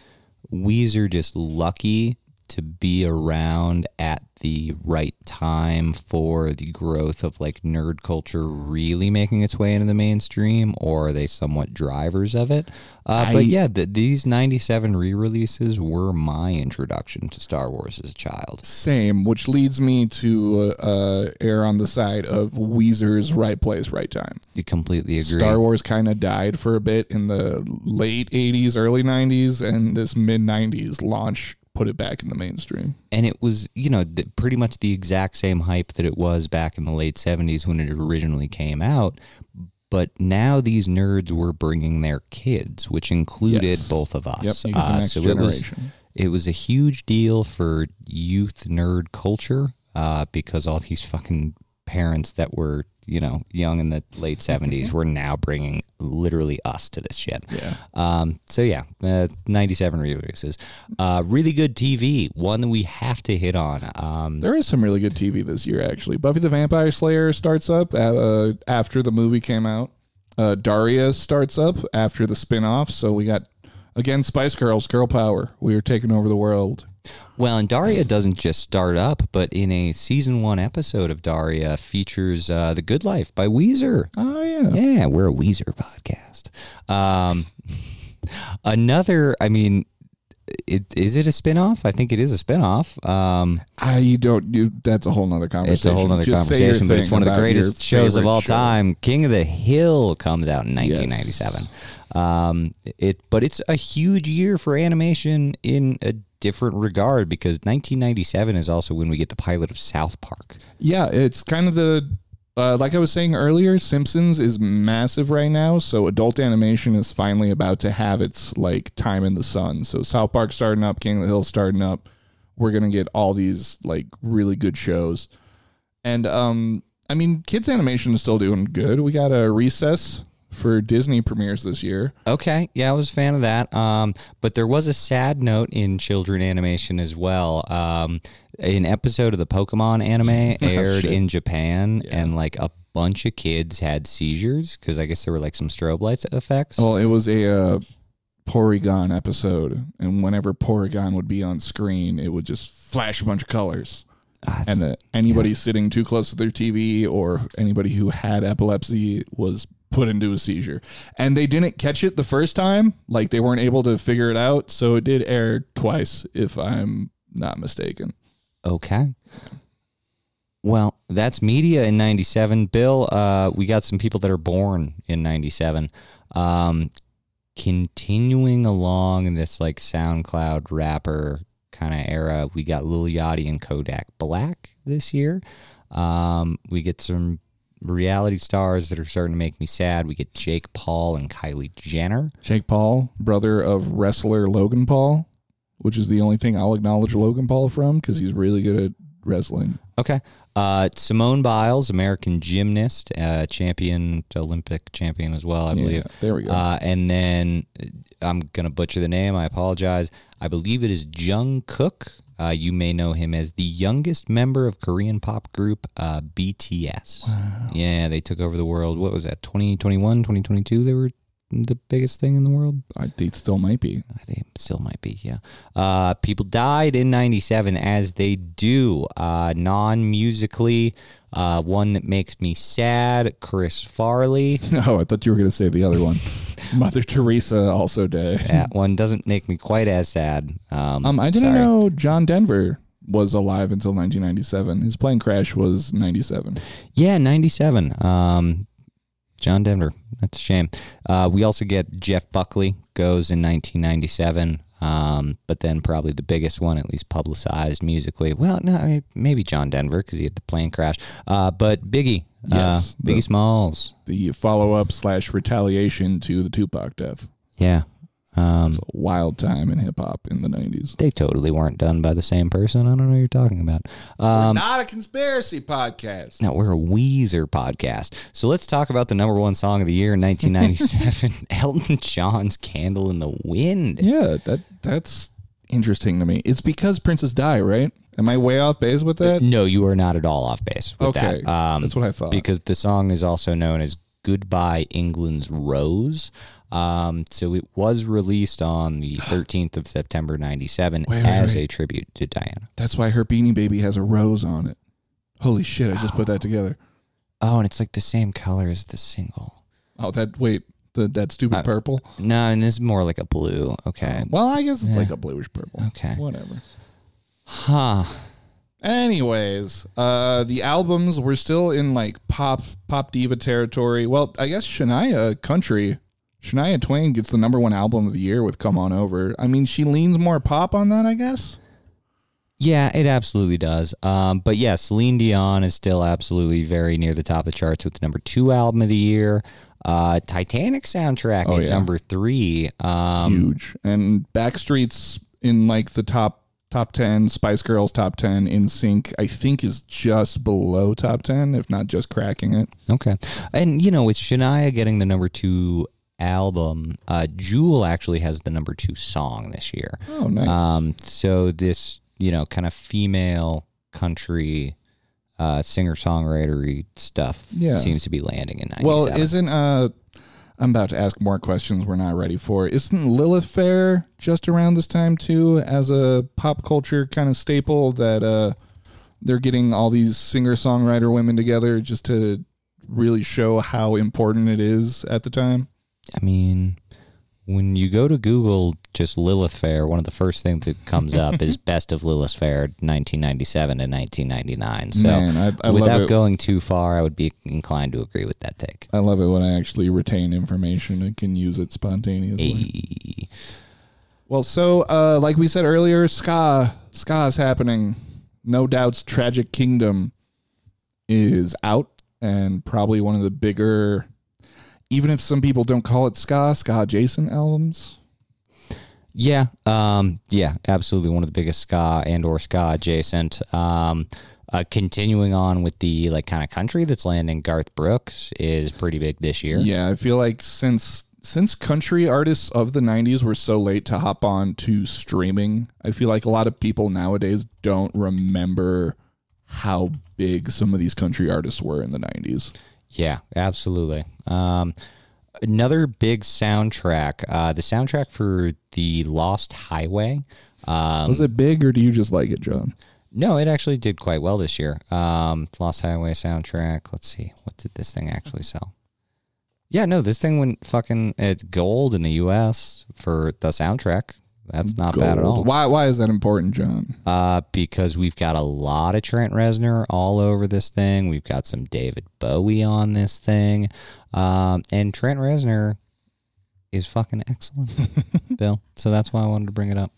Weezer just lucky to be around at the right time for the growth of like nerd culture really making its way into the mainstream, or are they somewhat drivers of it? Uh, I- but yeah, the, these 97 re releases were my introduction to Star Wars as a child. Same, which leads me to uh, uh, err on the side of Weezer's right place, right time. You completely agree. Star Wars kind of died for a bit in the late 80s, early 90s, and this mid 90s launch put it back in the mainstream. and it was you know th- pretty much the exact same hype that it was back in the late 70s when it originally came out but now these nerds were bringing their kids which included Yes. both of us Yep, you get the Uh, so it was, it was a huge deal for youth nerd culture uh, because all these fucking parents that were you know young in the late Mm-hmm. 70s were now bringing literally us to this shit. Yeah. Um, so yeah, uh, 97 releases. Uh, really good TV. One that we have to hit on. Um, There is some really good TV this year, actually. Buffy the Vampire Slayer starts up uh, after the movie came out. Uh, Daria starts up after the spin off. So we got, again, Spice Girls, Girl Power. We are taking over the world. Well, and Daria doesn't just start up, but in a season one episode of Daria features uh, "The Good Life" by Weezer. Oh, yeah. Yeah, we're a Weezer podcast. Um, another, I mean, it, is it a spinoff? I think it is a spinoff. Um, I you don't you that's a whole nother conversation. it's a whole other Just conversation, but it's one of the greatest shows of all show. time. King of the Hill comes out in 1997. Um, it, but it's a huge year for animation in a different regard because 1997 is also when we get the pilot of South Park. Yeah, it's kind of the uh, like I was saying earlier. Simpsons is massive right now, so adult animation is finally about to have its like time in the sun. So South Park starting up, King of the Hill starting up. We're gonna get all these like really good shows, and um, I mean, kids animation is still doing good. We got a recess for Disney premieres this year. Okay, yeah, I was a fan of that. Um, but there was a sad note in children animation as well. Um, an episode of the Pokemon anime aired shit. in Japan, and like a bunch of kids had seizures because I guess there were like some strobe light effects. Well, it was a uh, Porygon episode, and whenever Porygon would be on screen, it would just flash a bunch of colors. Ah, and that anybody sitting too close to their TV or anybody who had epilepsy was put into a seizure. And they didn't catch it the first time, like they weren't able to figure it out, so it did air twice if I'm not mistaken. Okay. Well, that's media in 97. Bill, uh, we got some people that are born in 97. Um, continuing along in this like SoundCloud rapper kind of era, we got Lil Yachty and Kodak Black this year. Um, we get some reality stars that are starting to make me sad. We get Jake Paul and Kylie Jenner. Jake Paul, brother of wrestler Logan Paul, which is the only thing I'll acknowledge Logan Paul from because he's really good at wrestling. Okay. Uh, Simone Biles, American gymnast, uh, champion, Olympic champion as well, I believe. Yeah, there we go. Uh, and then uh, I'm gonna butcher the name. I apologize. I believe it is Jung Kook. Uh, you may know him as the youngest member of Korean pop group uh, BTS. Yeah, they took over the world. What was that? 2021, 2022? They were the biggest thing in the world. I think it still might be. I think it still might be, yeah. Uh, people died in 97 as they do. Uh, non musically, uh, one that makes me sad, Chris Farley. Oh, I thought you were going to say the other one. Mother Teresa also dead. That one doesn't make me quite as sad. Um, Um, I didn't sorry. know John Denver was alive until 1997. His plane crash was 97. Yeah, 97. Um, John Denver. That's a shame. Uh, we also get Jeff Buckley goes in 1997. Um, but then probably the biggest one, at least publicized musically. Well, no, I mean, maybe John Denver because he had the plane crash. Uh, but Biggie, Yes, uh, Biggie the- Smalls. The follow up slash retaliation to the Tupac death. Yeah. Um, wild time in hip hop in the 90s. they totally weren't done by the same person. I don't know what you're talking about. Um, not a conspiracy podcast. No, we're a Weezer podcast. So let's talk about the number one song of the year in 1997, Elton John's "Candle in the Wind." Yeah, that that's interesting to me. It's because Princess Die, right? Am I way off base with that? No, you are not at all off base with Okay, that. Um, that's what I thought. Because the song is also known as "Goodbye England's Rose." Um, so it was released on the 13th of September '97 Wait, wait, as wait. a tribute to Diana. That's why her beanie baby has a rose on it. Holy shit, I just put that together. Oh, and it's like the same color as the single. Oh, that wait, the, that stupid Uh, purple. No, and this is more like a blue. Okay. Well, I guess it's Yeah. like a bluish purple. Okay. Whatever. Huh. Anyways, uh the albums were still in like pop pop diva territory. Well, I guess Shania Country Shania Twain gets the number one album of the year with Come On Over. I mean, she leans more pop on that, I guess. Yeah, it absolutely does. Um, but yeah, Celine Dion is still absolutely very near the top of the charts with the number two album of the year. Uh, Titanic soundtrack Oh, at yeah. number three. Um, Huge. And Backstreet's in like the top top 10, Spice Girls top 10, NSYNC I think is just below top 10 if not just cracking it. Okay. And, you know, with Shania getting the number two album, uh, Jewel actually has the number two song this year. Oh, nice. Um, so this, you know, kind of female country uh, singer songwritery stuff Yeah. seems to be landing in 97. well, isn't uh I'm about to ask more questions we're not ready for. Isn't Lilith Fair just around this time too as a pop culture kind of staple that uh they're getting all these singer-songwriter women together just to really show how important it is at the time? I mean, when you go to Google just Lilith Fair, one of the first things that comes up is Best of Lilith Fair 1997 to 1999. So Man, I, I without going too far, I would be inclined to agree with that take. I love it when I actually retain information and can use it spontaneously. Hey. Well, so uh, like we said earlier, ska ska is happening. No doubt's Tragic Kingdom is out and probably one of the bigger, even if some people don't call it ska, ska adjacent albums. Yeah, um, yeah, absolutely. One of the biggest ska and or ska adjacent. Um, uh, continuing on with the like kind of country that's landing, Garth Brooks is pretty big this year. Yeah, I feel like since since country artists of the 90s were so late to hop on to streaming, I feel like a lot of people nowadays don't remember how big some of these country artists were in the 90s. Yeah, absolutely. Um, another big soundtrack, uh, the soundtrack for the Lost Highway. Um, Was it big or do you just like it, John? no, it actually did quite well this year. Um, Lost Highway soundtrack. Let's see, what did this thing actually sell? Yeah, no, this thing went fucking it's gold in the U.S. for the soundtrack. That's not bad at all. Why why is that important, John? Uh, because we've got a lot of Trent Reznor all over this thing. We've got some David Bowie on this thing. Um, and Trent Reznor is fucking excellent, Bill. So that's why I wanted to bring it up.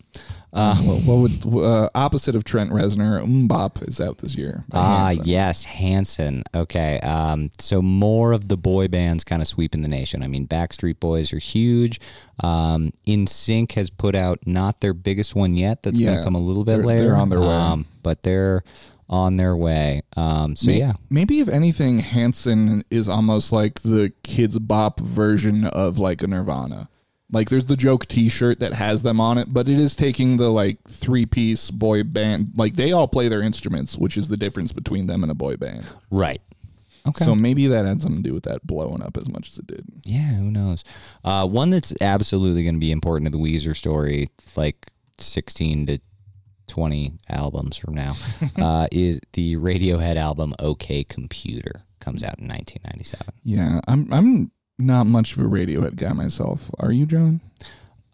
Uh, what, what would uh, opposite of Trent Reznor? MMMBop is out this year. Ah, Hanson. yes, Hanson. Okay. Um, so more of the boy bands kind of sweeping the nation. I mean, Backstreet Boys are huge. Um, NSYNC has put out not their biggest one yet. That's going Yeah, to come a little bit they're- later. they're on their way. Um, but they're on their way. Um, so May- yeah. Maybe if anything, Hanson is almost like the Kidz Bop version of like a Nirvana. Like there's the joke T-shirt that has them on it, but it is taking the like three piece boy band. Like they all play their instruments, which is the difference between them and a boy band. Right. Okay. So maybe that had something to do with that blowing up as much as it did. Yeah, who knows? Uh, one that's absolutely going to be important to the Weezer story, like 16 to 20 albums from now, uh, is the Radiohead album OK Computer. Comes out in 1997. Yeah, I'm I'm not much of a Radiohead guy myself. Are you, John?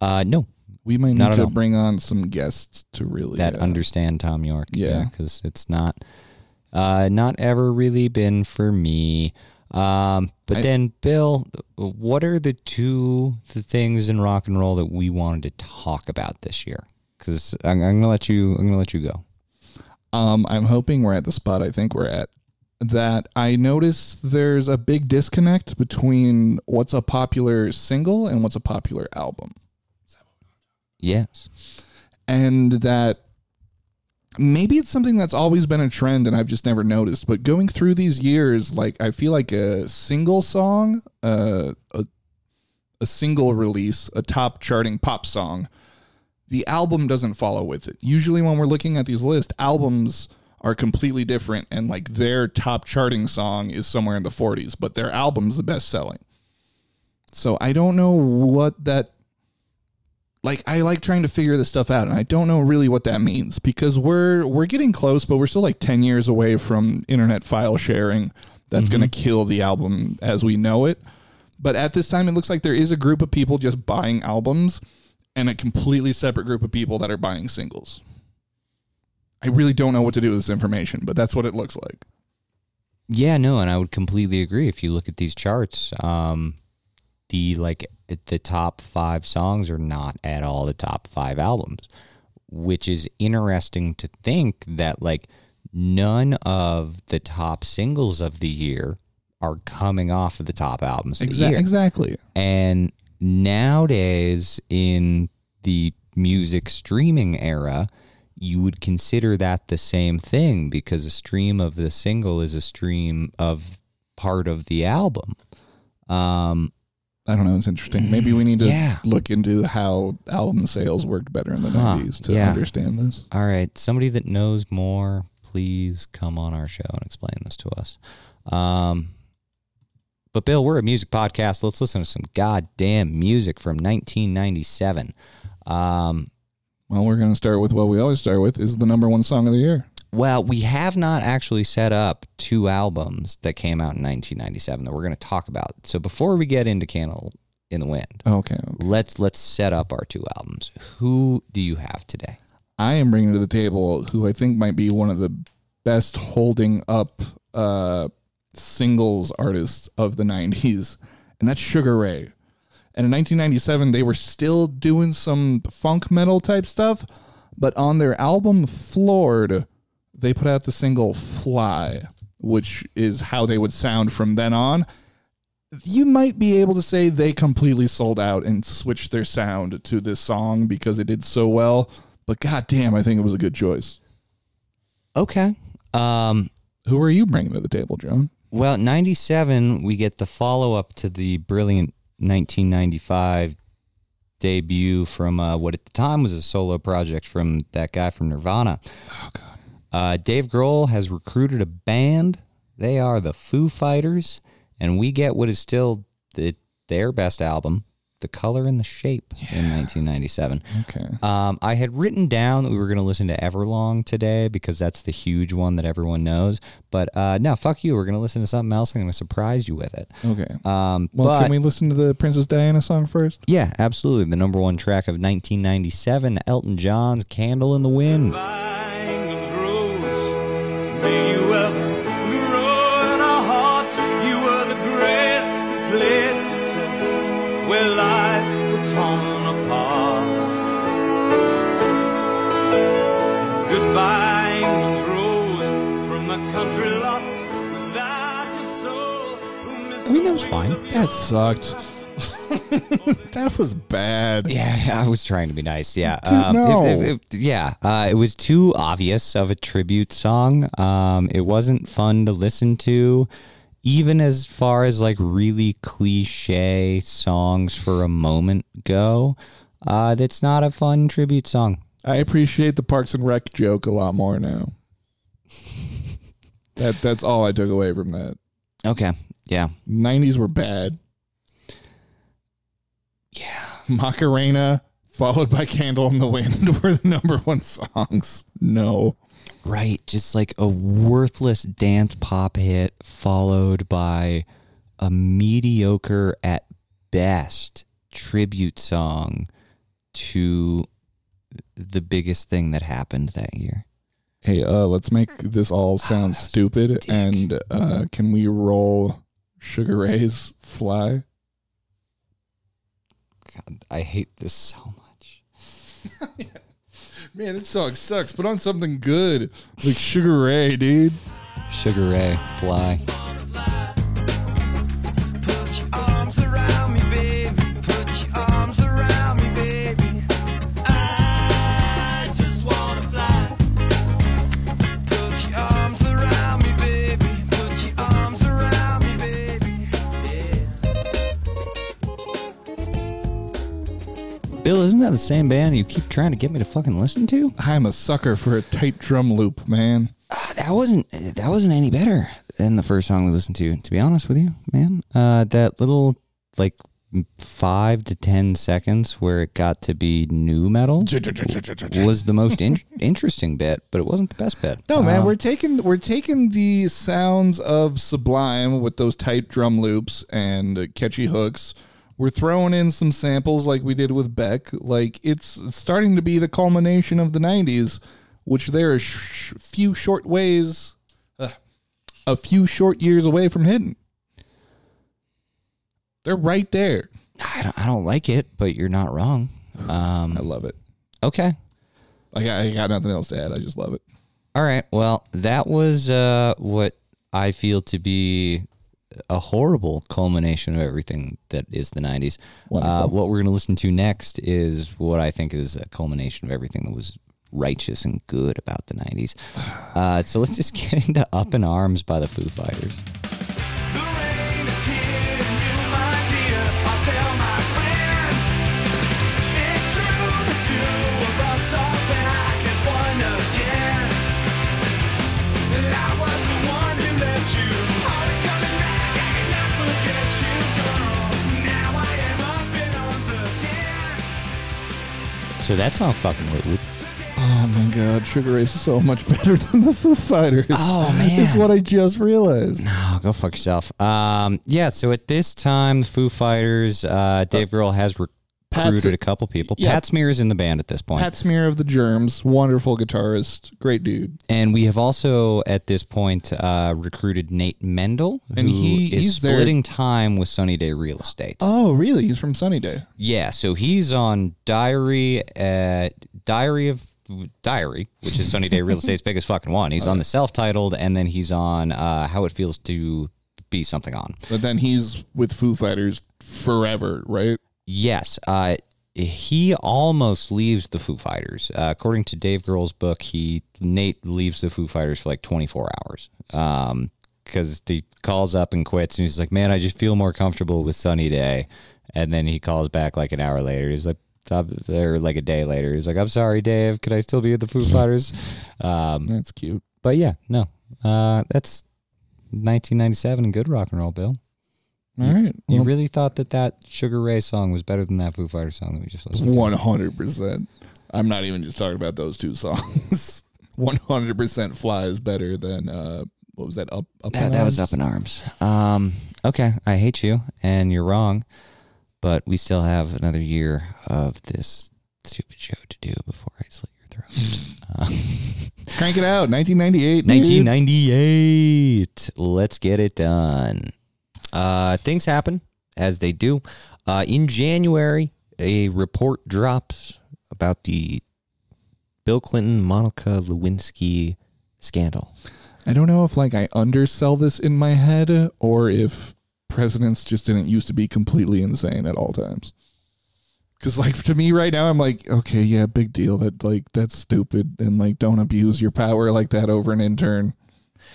Uh, no, We might need to all. bring on some guests to really that uh, understand Thom Yorke. Yeah. because it's not, uh, not ever really been for me. Um, but I- then, Bill, what are the two the things in rock and roll that we wanted to talk about this year? Because I'm, I'm gonna let you. I'm gonna let you go. Um, I'm hoping we're at the spot I think we're at. That I notice there's a big disconnect between what's a popular single and what's a popular album. Yes. And that maybe it's something that's always been a trend and I've just never noticed. But going through these years, like I feel like a single song, uh, a, a single release, a top charting pop song, the album doesn't follow with it. Usually, when we're looking at these lists, albums are completely different, and like their top charting song is somewhere in the 40s, but their album's the best selling. So I don't know what that. Like I like trying to figure this stuff out, and I don't know really what that means because we're we're getting close, but we're still like ten years away from internet file sharing. That's going to mm-hmm. kill the album as we know it. But at this time, it looks like there is a group of people just buying albums and a completely separate group of people that are buying singles. I really don't know what to do with this information, but that's what it looks like. Yeah, no, and I would completely agree. If you look at these charts, um, the like the top five songs are not at all the top five albums, which is interesting to think that like none of the top singles of the year are coming off of the top albums of the Exa- exactly. And nowadays, in the music streaming era, you would consider that the same thing because a stream of the single is a stream of part of the album. Um, I don't know. It's interesting. Maybe we need to Yeah. look into how album sales worked better in the Huh, 90s to yeah. understand this. all right, somebody that knows more, please come on our show and explain this to us. Um, but Bill, we're a music podcast. Let's listen to some goddamn music from 1997. Um, Well, we're going to start with what we always start with is the number one song of the year. Well, we have not actually set up two albums that came out in 1997 that we're going to talk about. So before we get into Candle in the Wind, Okay. let's let's set up our two albums. Who do you have today? I am bringing to the table who I think might be one of the best holding up uh, singles artists of the 90s, and that's Sugar Ray. And in 1997, they were still doing some funk metal type stuff, but on their album Floored, they put out the single Fly, which is how they would sound from then on. You might be able to say they completely sold out and switched their sound to this song because it did so well. But goddamn, I think it was a good choice. Okay. Um, Who are you bringing to the table, Joan? Well, 97 we get the follow up to the brilliant 1995 debut from uh, what at the time was a solo project from that guy from Nirvana. Oh god. Uh, Dave Grohl has recruited a band. They are the Foo Fighters, and we get what is still the, their best album, The Color and the Shape, in 1997. Okay. Um, I had written down that we were going to listen to Everlong today because that's the huge one that everyone knows. But uh, no, fuck you. We're going to listen to something else. I'm going to surprise you with it. Okay. Um, Well, but can we listen to the Princess Diana song first? yeah, absolutely. The number one track of 1997, Elton John's "Candle in the Wind." Was fine. That sucked. that was bad. Yeah, I was trying to be nice. Yeah, Dude, um, no. it- it- it- yeah. Uh, it was too obvious of a tribute song. Um, it wasn't fun to listen to, even as far as like really cliche songs for a moment go. Uh, that's not a fun tribute song. I appreciate the Parks and Rec joke a lot more now. that that's all I took away from that. Okay. Yeah. 90s were bad. Yeah. Macarena followed by Candle in the Wind were the number one songs. No. Right. Just like a worthless dance pop hit followed by a mediocre at best tribute song to the biggest thing that happened that year. Hey, uh, let's make this all sound stupid. And uh, can we roll Sugar Ray's Fly? God, I hate this so much. Man, this song sucks. Put on something good like Sugar Ray, dude. Sugar Ray, fly. Bill, isn't that the same band you keep trying to get me to fucking listen to? I'm a sucker for a tight drum loop, man. Uh, that wasn't that wasn't any better than the first song we listened to. To be honest with you, man, uh, that little like five to ten seconds where it got to be nu metal was the most in- interesting bit, but it wasn't the best bit. No, man, Um, we're taking we're taking the sounds of Sublime with those tight drum loops and uh, catchy hooks. We're throwing in some samples like we did with Beck. Like it's it's starting to be the culmination of the '90s, which there are sh- few short ways, uh, a few short years away from hitting. They're right there. I don't, I don't like it, but you're not wrong. Um, I love it. okay. I got, I got nothing else to add. I just love it. All right. Well, that was uh, what I feel to be a horrible culmination of everything that is the 90s. Uh, what we're going to listen to next is what I think is a culmination of everything that was righteous and good about the 90s. Uh, so let's just get into Up in Arms by the Foo Fighters. So that's song fucking lit Oh my god, Sugar Ray is so much better than the Foo Fighters. Oh, man. It's what I just realized. Oh, go fuck yourself. Um, yeah. So at this time, the Foo Fighters, uh, Dave Grohl has recruited Pat's- a couple people. yeah. Pat Smear is in the band at this point, Pat Smear of the Germs, wonderful guitarist, great dude. and we have also at this point uh, recruited Nate Mendel, And who he- is he's there- splitting time with Sunny Day Real Estate. Oh, really? He's from Sunny Day. Yeah, so he's on Diary at Diary of Diary, which is Sunny Day Real Estate's biggest fucking one. He's on the self-titled, and then he's on uh, How It Feels to Be Something On. But then he's with Foo Fighters forever, right? Yes, uh, he almost leaves the Foo Fighters. Uh, according to Dave Grohl's book, he Nate leaves the Foo Fighters for like 24 hours. Um, because he calls up and quits, and he's like, "Man, I just feel more comfortable with Sunny Day." And then he calls back like an hour later. He's like, or like a day later. He's like, "I'm sorry, Dave. Could I still be at the Foo Fighters?" Um, That's cute. but yeah, no, uh, that's 1997 and good rock and roll, Bill. All right. You Well, really thought that that Sugar Ray song was better than that Foo Fighters song that we just listened to? One hundred percent. I'm not even just talking about those two songs. One hundred percent flies better than uh what was that? Up up That, in that was up in arms. Um, okay, I hate you, and you're wrong, but we still have another year of this stupid show to do before I slit your throat. Uh, Crank it out. 1998. dude. 1998. Let's get it done. Uh, things happen as they do. Uh, in January, a report drops about the Bill Clinton Monica Lewinsky scandal. I don't know if like I undersell this in my head or if presidents just didn't used to be completely insane at all times. Cause like to me right now, I'm like, okay, yeah, big deal. That like that's stupid and like don't abuse your power like that over an intern.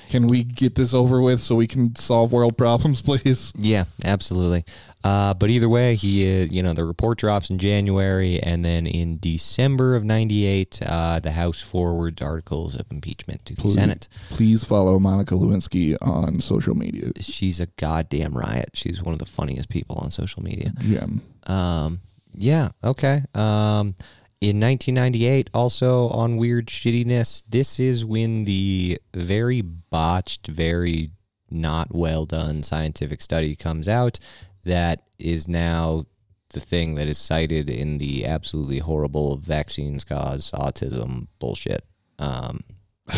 Can we get this over with so we can solve world problems, please? Yeah, absolutely. Uh, but either way, he, uh, you know, the report drops in January, and then in December of '98, uh, the House forwards articles of impeachment to the Please. Senate. Please follow Monica Lewinsky on social media. She's a goddamn riot. She's one of the funniest people on social media. Gem. Um, yeah, okay. Um, in 1998, also on weird shittiness, this is when the very botched, very not well done scientific study comes out that is now the thing that is cited in the absolutely horrible vaccines cause autism bullshit. Um,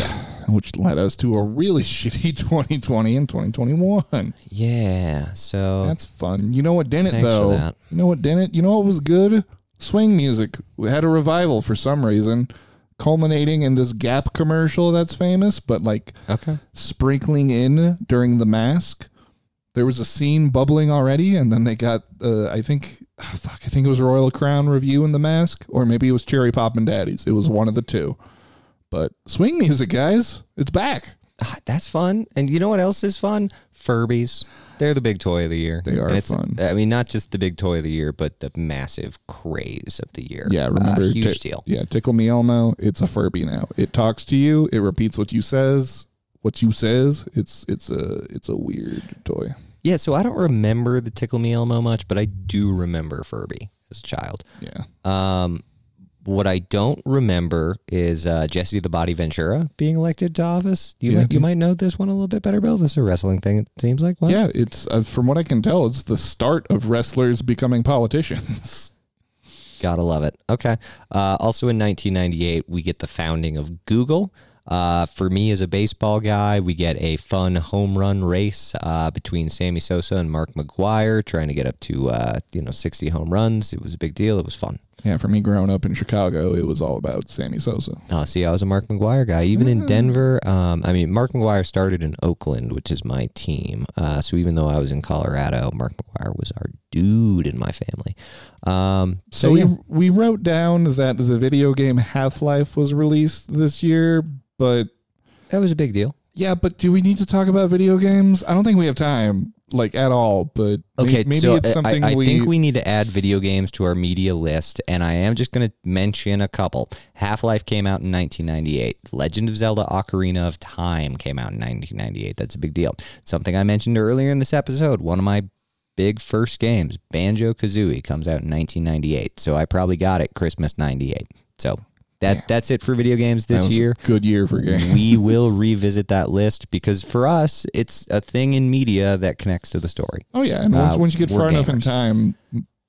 Which led us to a really shitty 2020 and 2021. yeah, so That's fun. You know what didn't though? You know what didn't? You know what was good? Swing music We had a revival for some reason, culminating in this Gap commercial that's famous, but like okay. sprinkling in during the mask. There was a scene bubbling already, and then they got uh, I think ah, fuck, I think it was Royal Crown Revue in the mask, or maybe it was Cherry Poppin' Daddies. It was one of the two. But swing music, guys, it's back. Ah, That's fun. And you know what else is fun? Furbies. They're the big toy of the year. They are And it's- fun. I mean, not just the big toy of the year, but the massive craze of the year. Yeah, Uh, remember huge Ti- deal. Yeah, Tickle Me Elmo. It's a Furby now. It talks to you. It repeats what you says. What you says. It's it's a it's a weird toy. Yeah, so I don't remember the Tickle Me Elmo much, but I do remember Furby as a child. Yeah. Um, what I don't remember is uh, Jesse the Body Ventura being elected to office. You Yeah. might you might know this one a little bit better, Bill. This is a wrestling thing. It seems like. What? Yeah. It's uh, from what I can tell, it's the start of wrestlers becoming politicians. Gotta love it. Okay. Uh, also in 1998, we get the founding of Google. Uh, for me, as a baseball guy, we get a fun home run race uh, between Sammy Sosa and Mark McGwire, trying to get up to uh, you know 60 home runs. It was a big deal. It was fun. Yeah, for me growing up in Chicago, it was all about Sammy Sosa. Oh, see, I was a Mark McGwire guy. Even in Denver, um, I mean, Mark McGwire started in Oakland, which is my team. Uh, so even though I was in Colorado, Mark McGwire was our dude in my family. Um, So, so, we yeah. we wrote down that the video game Half Life was released this year, but that was a big deal. yeah, but do we need to talk about video games? I don't think we have time, like at all. But Okay, maybe so it's I- something I, I we, think we need to add video games to our media list, and I am just going to mention a couple. Half Life came out in 1998. Legend of Zelda: Ocarina of Time came out in 1998. That's a big deal. Something I mentioned earlier in this episode. One of my big first games, Banjo Kazooie, comes out in 1998. So I probably got it Christmas '98. So that that's it for video games this year. good year for games. we will revisit that list because for us, it's a thing in media that connects to the story. Oh yeah, and once, Uh, once you get far enough in time,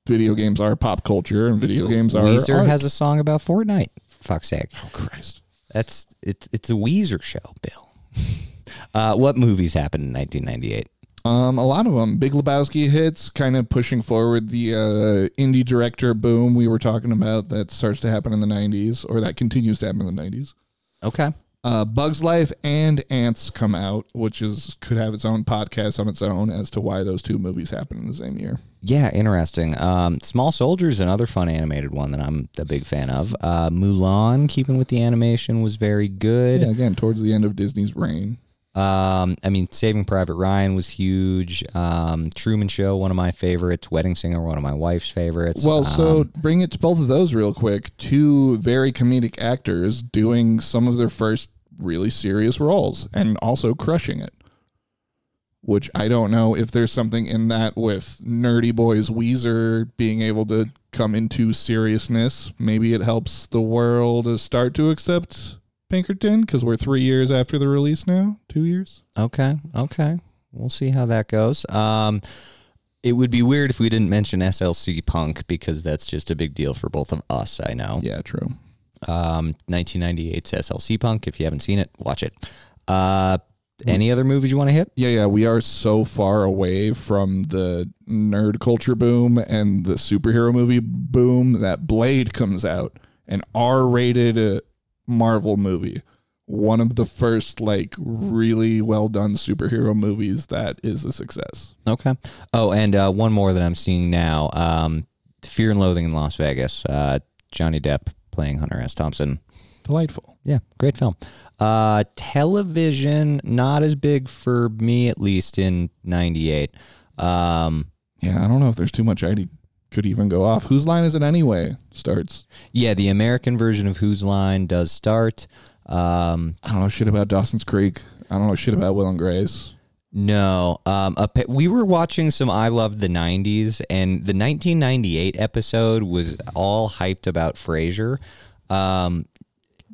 video games are pop culture, and video games are. Weezer art. has a song about Fortnite. For fuck's sake. oh Christ. That's it's it's a Weezer show, Bill. uh, what movies happened in 1998? Um, a lot of them. Big Lebowski hits, kind of pushing forward the uh, indie director boom we were talking about that starts to happen in the '90s, or that continues to happen in the '90s. Okay. Uh, Bugs Life and Antz come out, which is could have its own podcast on its own as to why those two movies happen in the same year. Yeah, interesting. Um, Small Soldiers, another fun animated one that I'm a big fan of. Uh, Mulan, keeping with the animation, was very good. Yeah, again, towards the end of Disney's reign. Um, I mean, Saving Private Ryan was huge. Um, Truman Show, one of my favorites. Wedding Singer, one of my wife's favorites. Well, so Um, bring it to both of those real quick. Two very comedic actors doing some of their first really serious roles and also crushing it. Which I don't know if there's something in that with Nerdy Boys Weezer being able to come into seriousness. Maybe it helps the world to start to accept Pinkerton because we're three years after the release now. Two years. Okay, okay. We'll see how that goes. Um, it would be weird if we didn't mention SLC Punk because that's just a big deal for both of us. I know. Yeah, true. Um, 1998's SLC Punk. If you haven't seen it, watch it. Uh, any other movies you want to hit? Yeah, yeah, we are so far away from the nerd culture boom and the superhero movie boom that Blade comes out, an R-rated uh, Marvel movie. One of the first like really well done superhero movies that is a success. Okay. Oh, and uh, one more that I'm seeing now. Um, Fear and Loathing in Las Vegas. Uh, Johnny Depp playing Hunter S. Thompson. Delightful. Yeah, great film. Uh, television, not as big for me, at least in '98. Um, Yeah, I don't know if there's too much I could even go off. Whose line is it anyway? Starts. yeah, the American version of Whose Line does start. Um, I don't know shit about Dawson's Creek. I don't know shit about Will and Grace. no, um, a, we were watching some I Love the '90s, and the 1998 episode was all hyped about Frasier. Um,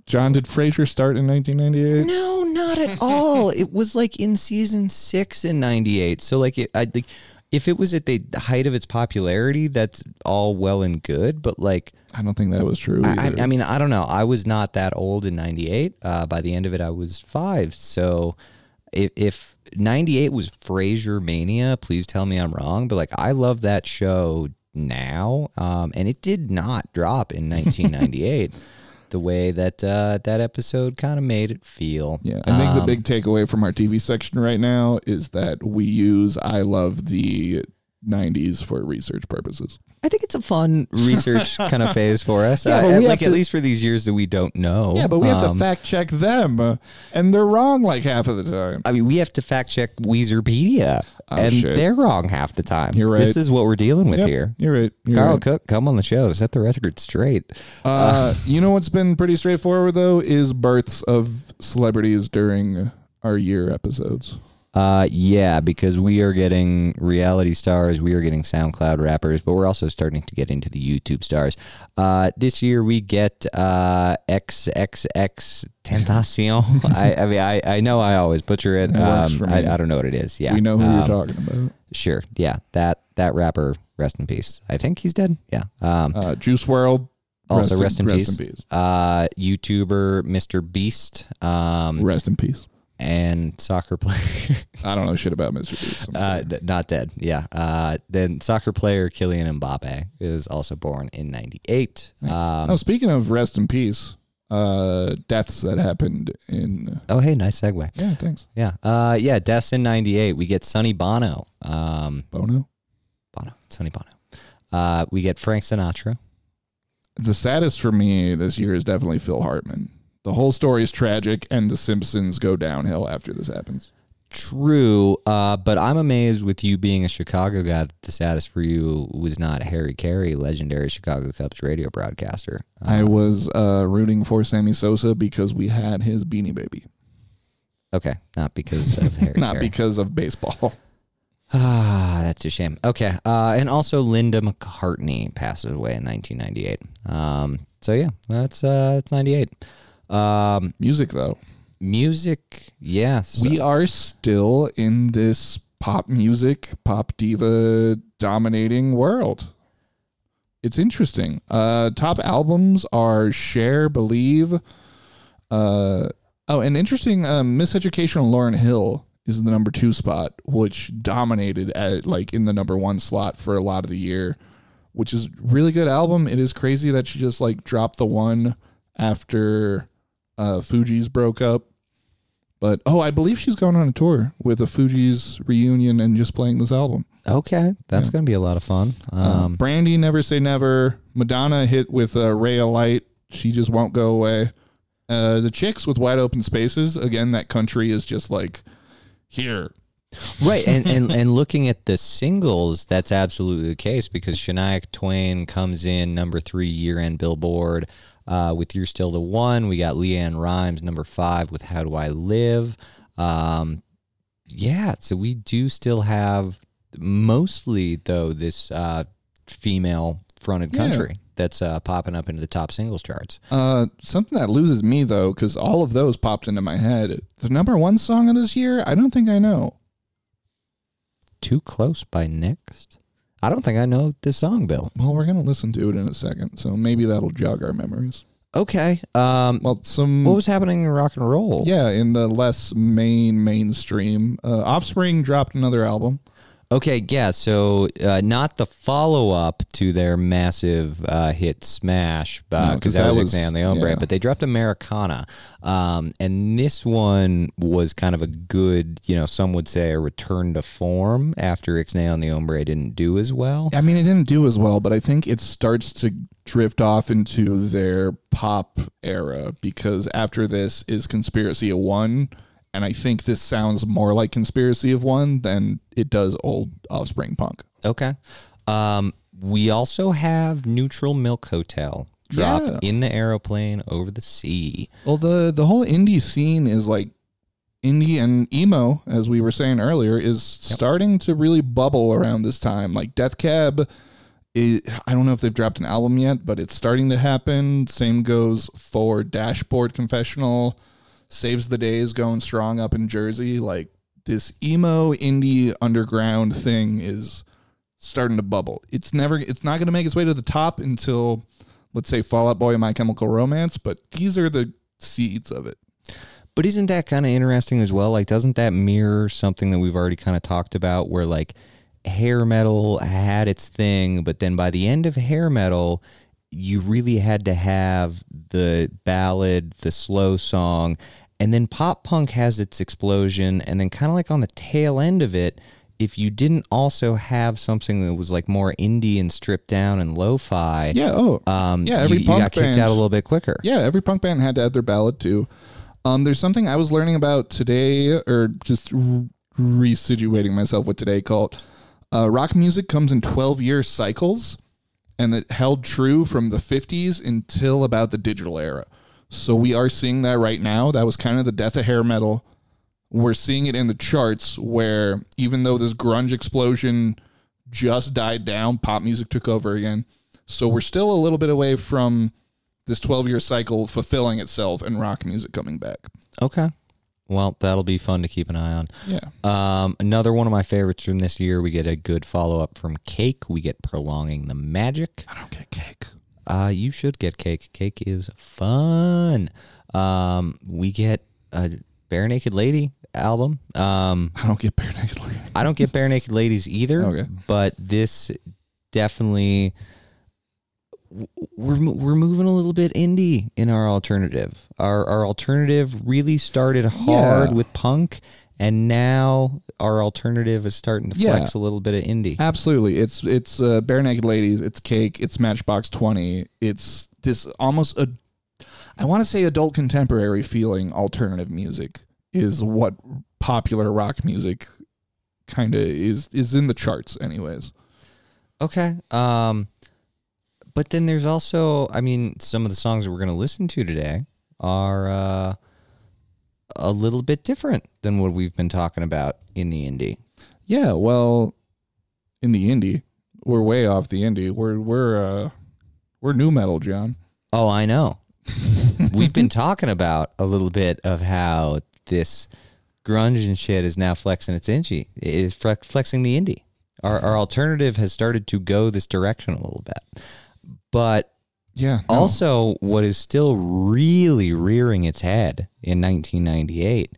John, did Frasier start in 1998? No, not at all. it was like in season six in '98. So like, it, I like, if it was at the height of its popularity, that's all well and good. But like, I don't think that was true. I. I mean, I don't know. I was not that old in '98. Uh, by the end of it, I was five. So if, if '98 was Frasier mania, please tell me I'm wrong. But like, I love that show now, um, and it did not drop in 1998. The way that uh, that episode kind of made it feel. Yeah, I think the Um, big takeaway from our TV section right now is that we use I love the 90s for research purposes. I think it's a fun research kind of phase for us. Yeah, Uh, but we like have at least for these years that we don't know. Yeah, but we have Um, to fact check them, uh, and they're wrong like half of the time. I mean, we have to fact check Weezerpedia, Oh, and shit. they're wrong half the time. You're right. This is what we're dealing with Yep, here. You're right. You're Karl right. Cook, come on the show. Set the record straight. Uh, you know what's been pretty straightforward though is births of celebrities during our year episodes. Uh, yeah, because we are getting reality stars, we are getting SoundCloud rappers, but we're also starting to get into the YouTube stars. Uh, this year we get uh XXX Tentacion. I, I mean, I, I know I always butcher it. Um. I, I don't know what it is. Yeah, We know who Um, you're talking about. Sure. Yeah, that that rapper. Rest in peace. I think he's dead. Yeah. Um, Uh, Juice WRLD. also rest in, rest peace. in peace. Uh, YouTuber Mr. Beast. Um, Rest in peace. And soccer player. I don't know shit about Mr. Beast. Uh, d- not dead. Yeah. Uh, then soccer player Kylian Mbappe is also born in '98. Um, oh, speaking of rest in peace, uh, deaths that happened in. oh, hey, nice segue. Yeah, thanks. Yeah. Uh, yeah. Deaths in '98. We get Sonny Bono. Um, Bono. Bono. Sonny Bono. Uh, we get Frank Sinatra. The saddest for me this year is definitely Phil Hartman. The whole story is tragic, and The Simpsons go downhill after this happens. True, uh, but I'm amazed with you being a Chicago guy that the saddest for you was not Harry Caray, legendary Chicago Cubs radio broadcaster. Uh, I was uh, rooting for Sammy Sosa because we had his Beanie Baby, okay, not because of Harry not Caray. because of baseball. Ah, that's a shame. Okay, uh, and also Linda McCartney passes away in 1998. Um, so yeah, that's uh, that's 98. Um, Music, though. music, yes. We are still in this pop music, pop diva dominating world. It's interesting. Uh, top albums are Cher, Believe. Uh, oh, and interesting. Um, Miseducation of Lauryn Hill is the number two spot, which dominated at like in the number one slot for a lot of the year, which is really good album. It is crazy that she just like dropped the one after uh, Fugees broke up. But oh, I believe she's going on a tour with a Fugees reunion and just playing this album. okay, that's Yeah. gonna be a lot of fun. Um, Brandy, Never Say Never. Madonna hit with a ray of light. She just won't go away. Uh, the chicks with wide open spaces. Again, that country is just like here. Right, and, and and looking at the singles, that's absolutely the case because Shania Twain comes in number three year end Billboard uh, with "You're Still the One." We got LeAnn Rimes number five with "How Do I Live." Um, yeah, so we do still have mostly though this uh, female fronted Yeah. country that's uh, popping up into the top singles charts. Uh, something that loses me though, because all of those popped into my head. The number one song of this year, I don't think I know. Too close by next. I don't think I know this song, Bill. Well, we're gonna listen to it in a second, so maybe that'll jog our memories. Okay. Um, Well, some what was happening in rock and roll? Yeah, in the less main mainstream, uh, Offspring dropped another album. Okay, yeah. So uh, not the follow up to their massive uh, hit Smash, No, 'cause because that, that was was- Ixnay on the Hombre, yeah. but they dropped Americana, um, and this one was kind of a good, you know, some would say a return to form after Ixnay on the Hombre didn't do as well. I mean, it didn't do as well, but I think it starts to drift off into their pop era because after this is Conspiracy of One, and I think this sounds more like Conspiracy of One than it does old Offspring punk. Okay. Um, we also have Neutral Milk Hotel drop Yeah. in the aeroplane over the sea. Well, the the whole indie scene is like indie and emo, as we were saying earlier, is starting to really bubble around this time. Like Death Cab, it, I don't know if they've dropped an album yet, but it's starting to happen. Same goes for Dashboard Confessional. Saves the Days going strong up in Jersey. Like this emo indie underground thing is starting to bubble. It's never it's not going to make its way to the top until let's say Fall Out Boy and My Chemical Romance, but these are the seeds of it. But isn't that kind of interesting as well? Like, doesn't that mirror something that we've already kind of talked about where like hair metal had its thing, but then by the end of hair metal, you really had to have the ballad, the slow song, and then pop punk has its explosion. And then, kind of like on the tail end of it, if you didn't also have something that was like more indie and stripped down and lo fi, Yeah, oh. um, Yeah, every you, you punk got kicked band- out a little bit quicker. yeah, every punk band had to add their ballad too. Um, there's something I was learning about today, or just re- resituating myself with today called uh, rock music comes in 12 year cycles, and it held true from the 50s until about the digital era. So we are seeing that right now. That was kind of the death of hair metal. We're seeing it in the charts where even though this grunge explosion just died down, pop music took over again. So we're still a little bit away from this 12 year cycle fulfilling itself and rock music coming back. Okay. Well, that'll be fun to keep an eye on. Yeah. Um, another one of my favorites from this year, we get a good follow up from Cake. We get Prolonging the Magic. I don't get cake. Uh, you should get Cake. Cake is fun. Um, we get a Barenaked Lady album. Um, I don't get Barenaked Lady. I don't get Barenaked Ladies either. Okay. But this definitely we're we're moving a little bit indie in our alternative. Our our alternative really started hard Yeah. with punk, and now our alternative is starting to Yeah. flex a little bit of indie. Absolutely. It's it's uh, Barenaked Ladies. It's cake. It's Matchbox Twenty. It's this almost a, I want to say adult contemporary feeling alternative music is what popular rock music kind of is is in the charts anyways. Okay. Um, but then there's also, I mean, some of the songs that we're going to listen to today are uh, a little bit different than what we've been talking about in the indie. Yeah, well, in the indie, we're way off the indie. We're we're uh we're nu metal, John. Oh, I know. We've been talking about a little bit of how this grunge and shit is now flexing its indie. Is flexing the indie. Our our alternative has started to go this direction a little bit, but Yeah. no. also what is still really rearing its head in 1998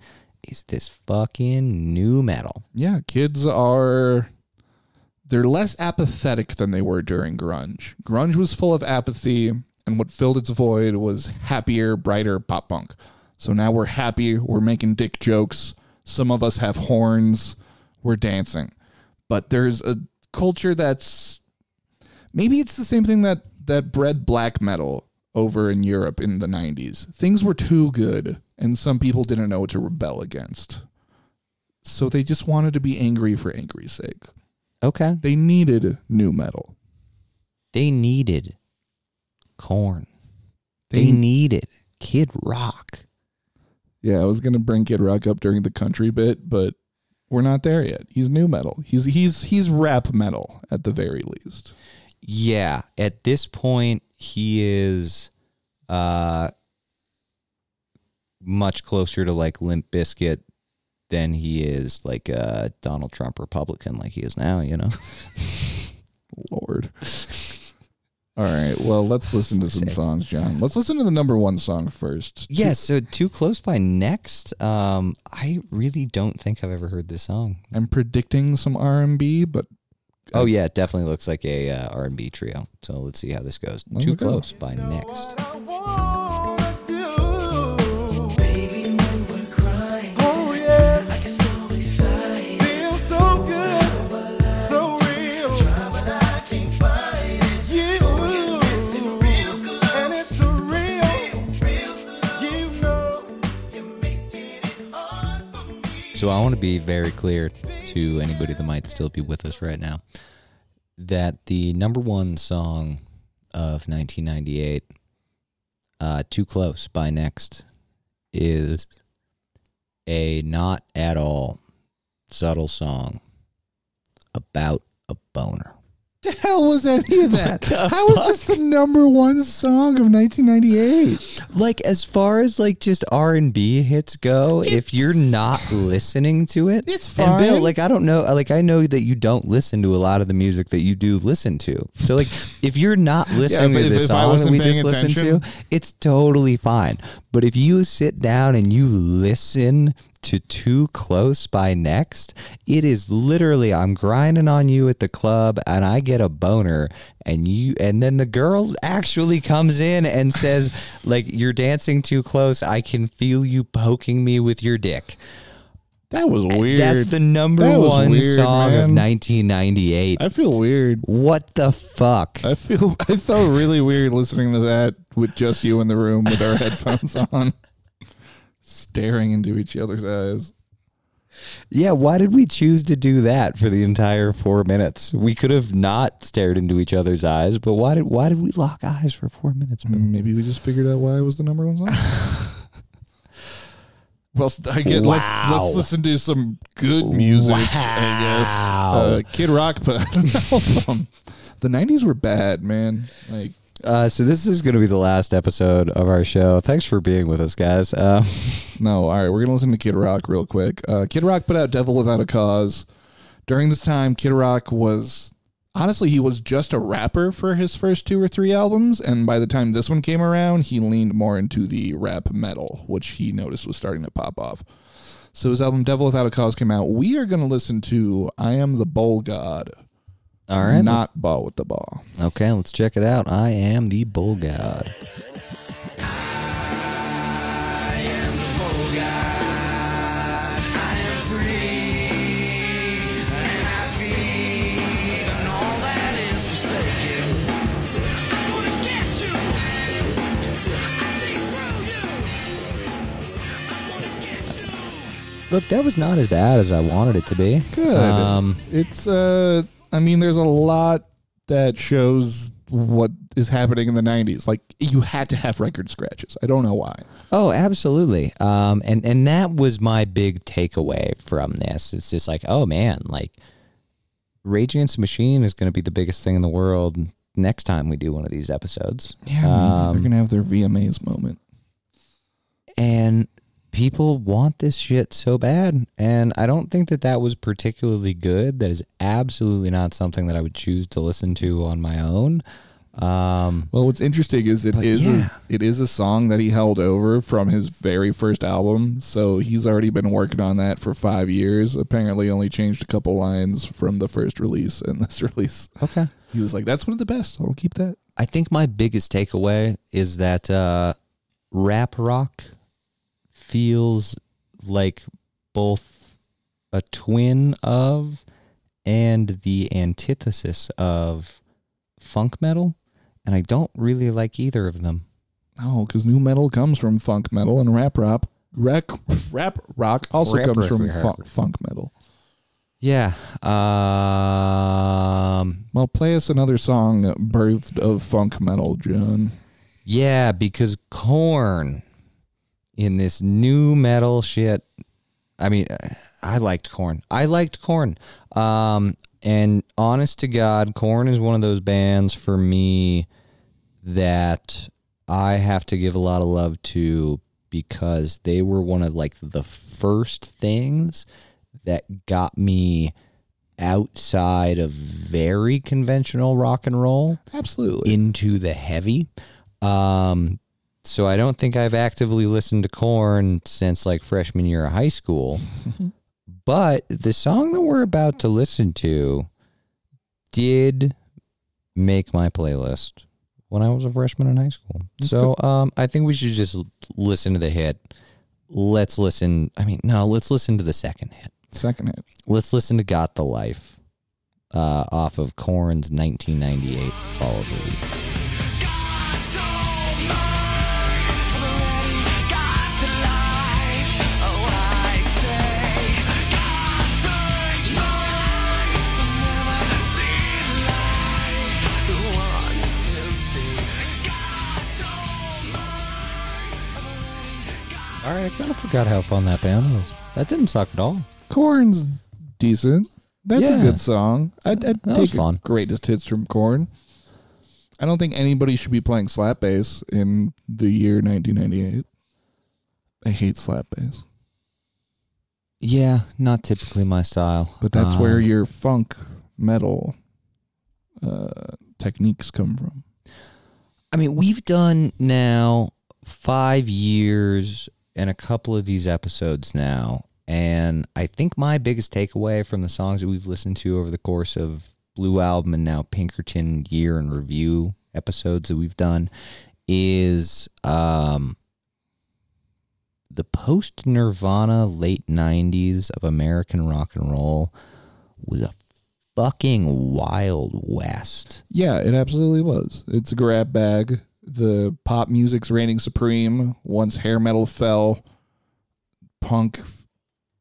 is this fucking nu metal. yeah, kids are they're less apathetic than they were during grunge. Grunge was full of apathy, and what filled its void was happier, brighter pop punk. So now we're happy, we're making dick jokes. Some of us have horns, we're dancing. But there's a culture that's maybe it's the same thing that that bred black metal over in Europe in the 90s. Things were too good and some people didn't know what to rebel against. So they just wanted to be angry for angry's sake. Okay. They needed nu metal. They needed Korn. They, They- needed Kid Rock. Yeah, I was gonna bring Kid Rock up during the country bit, but we're not there yet. He's nu metal. He's he's he's rap metal at the very least. Yeah, at this point he is uh much closer to like Limp Bizkit than he is like a Donald Trump Republican like he is now, you know. Lord. All right. Well, let's listen to some songs, John. Let's listen to the number one song first. yeah, so Too Close by Next. Um I really don't think I've ever heard this song. I'm predicting some R and B, but Oh yeah, it definitely looks like a uh, R&B trio. So let's see how this goes. Let's Too go. Close by Next. Baby, when we're crying, oh yeah, I get so excited, feel so good, so real. Try, but I can't fight it. You, it's real close, and it's a real, real slow. You know, you're making it hard for me. So I want to be very clear to anybody that might still be with us right now that the number one song of 1998, uh, "Too Close" by Next, is a not at all subtle song about a boner. The hell was any of that? How is this the number one song of 1998? Like as far as like just R and B hits go, if you're not listening to it, It's And Bill, fine. like I don't know, like I know that you don't listen to a lot of the music that you do listen to. So like if you're not listening if- to this if I song that we just listened to, it's totally fine. But if you sit down and you listen to Too Close by Next, it is literally I'm grinding on you at the club and I get a boner and you and then the girl actually comes in and says like you're dancing too close, I can feel you poking me with your dick. That was weird. That's the number That was one weird, song of man. 1998. I feel weird. what the fuck? I feel I felt really weird listening to that with just you in the room with our headphones on, staring into each other's eyes. Yeah, why did we choose to do that for the entire four minutes? We could have not stared into each other's eyes, but why did why did we lock eyes for four minutes? Maybe we just figured out why it was the number one song. well, I get Wow. let's let's listen to some good music. I guess uh, Kid Rock put out an album. The '90s were bad, man. Like Uh, so this is going to be the last episode of our show. Thanks for being with us, guys. Um, No, all right, we're gonna listen to Kid Rock real quick. Uh, Kid Rock put out "Devil Without a Cause." During this time, Kid Rock was honestly he was just a rapper for his first two or three albums, and by the time this one came around, he leaned more into the rap metal, which he noticed was starting to pop off. So his album Devil Without a Cause came out. We are going to listen to I Am the Bull God, All right. not Ball with the Ball. okay, let's check it out. I am the bull god. Look, that was not as bad as I wanted it to be. Good. Um, it's uh I mean there's a lot that shows what is happening in the 90s. Like you had to have record scratches. I don't know why. Oh, absolutely. Um, and and that was my big takeaway from this. It's just like, oh man, like Rage Against the Machine is going to be the biggest thing in the world next time we do one of these episodes. Yeah, Um, they're going to have their VMAs moment. and people want this shit so bad and i don't think that that was particularly good that is absolutely not something that i would choose to listen to on my own um Well, what's interesting is it is yeah. a, it is a song that he held over from his very first album. So he's already been working on that for five years. Apparently, only changed a couple lines from the first release and this release. okay He was like, "That's one of the best. I'll keep that." i think my biggest takeaway is that uh rap rock feels like both a twin of and the antithesis of funk metal and i don't really like either of them Oh, because nu metal comes from funk metal, and rap rock, rap, rap rock also Rap comes from funk, funk metal. Yeah. Um Well, play us another song birthed of funk metal, John. yeah, because Korn in this nu metal shit. I mean, I liked Korn. I liked Korn. Um and honest to God, Korn is one of those bands for me that I have to give a lot of love to because they were one of like the first things that got me outside of very conventional rock and roll Absolutely. into the heavy. Um, so I don't think I've actively listened to Korn since like freshman year of high school. but the song that we're about to listen to did make my playlist when I was a freshman in high school. so um, I think we should just listen to the hit. Let's listen. I mean, no, let's listen to the second hit. Second hit. Let's listen to Got the Life uh, off of Korn's 1998 Follow the Lead. All right, I kind of forgot how fun that band was. That didn't suck at all. Korn's decent. That's a good song. I'd, I'd That was take fun. greatest hits from Korn. I don't think anybody should be playing slap bass in the year 1998. I hate slap bass, Yeah, not typically my style. but that's where Um, your funk metal uh, techniques come from. I mean, we've done now five years and a couple of these episodes now. And I think my biggest takeaway from the songs that we've listened to over the course of Blue Album and now Pinkerton year in review episodes that we've done is um, the post Nirvana late 90s of American rock and roll was a fucking wild west. Yeah, it absolutely was. It's a grab bag. The pop music's reigning supreme. Once hair metal fell, punk f-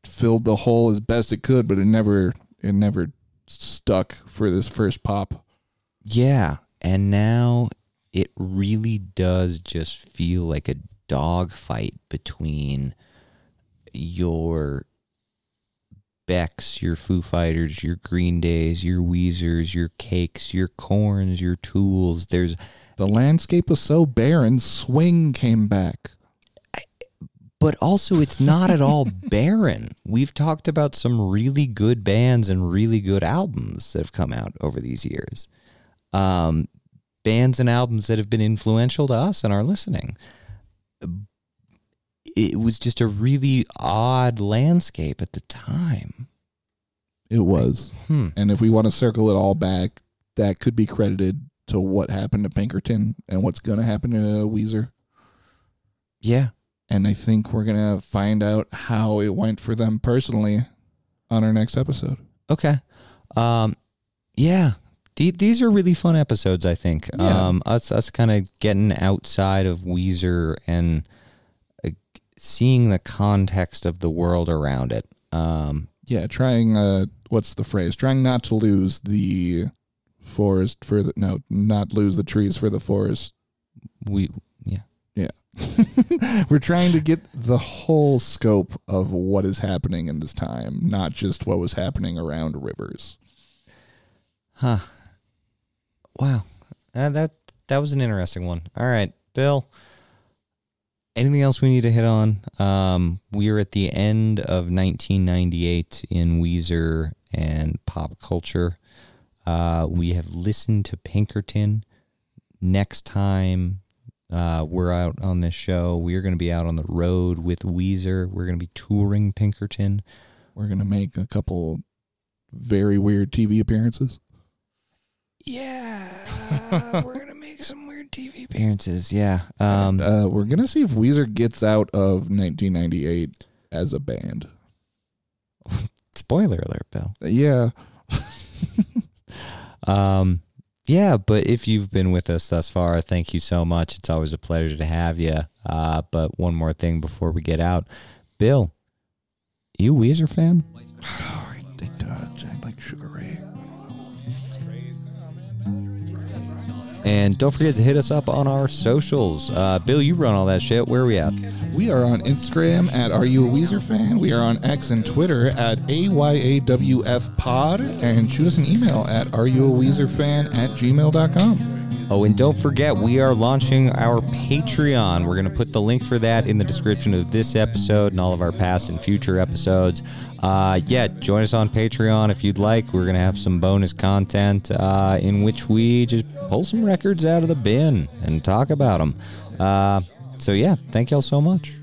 filled the hole as best it could, but it never it never stuck for this first pop. Yeah, and now it really does just feel like a dogfight between your Becks, your Foo Fighters, your Green Days, your Weezers, your Cakes, your Korns, your Tools. There's The landscape was so barren, swing came back. but also it's not at all barren. We've talked about some really good bands and really good albums that have come out over these years. Um, bands and albums that have been influential to us and our listening. it was just a really odd landscape at the time. It was. Hmm. And if we want to circle it all back, that could be credited to what happened to Pinkerton and what's going to happen to Weezer. Yeah. And I think we're going to find out how it went for them personally on our next episode. Okay. Um, yeah. The- these are really fun episodes, I think. Yeah. Um, us us kind of getting outside of Weezer and uh, seeing the context of the world around it. Um, Yeah, trying, uh, what's the phrase? Trying not to lose the forest for the, no, not lose the trees for the forest. we yeah. Yeah. We're trying to get the whole scope of what is happening in this time, not just what was happening around rivers. Huh. Wow. Uh, that that was an interesting one. All right, Bill. Anything else we need to hit on? Um, we are at the end of 1998 in Weezer and pop culture. Uh, we have listened to Pinkerton. Next time uh, we're out on this show, we are going to be out on the road with Weezer. We're going to be touring Pinkerton. We're going to make a couple very weird TV appearances. Yeah, we're gonna make some weird TV appearances. Yeah. Um, Uh, we're going to see if Weezer gets out of 1998 as a band. spoiler alert, Bill. Yeah. Um, yeah, but if you've been with us thus far, thank you so much. It's always a pleasure to have you. Uh, but one more thing before we get out, Bill, you a Weezer fan? I like Sugar Ray. And don't forget to hit us up on our socials. Uh, Bill, you run all that shit. Where are we at? We are on Instagram at Are You a Weezer Fan? We are on X and Twitter at AYAWF Pod. And shoot us an email at Are You a Weezer Fan at gmail.com. Oh, and don't forget, we are launching our Patreon. We're going to put the link for that in the description of this episode and all of our past and future episodes. Uh, yeah, join us on Patreon if you'd like. We're going to have some bonus content uh, in which we just pull some records out of the bin and talk about them. Uh, so, yeah, thank y'all so much.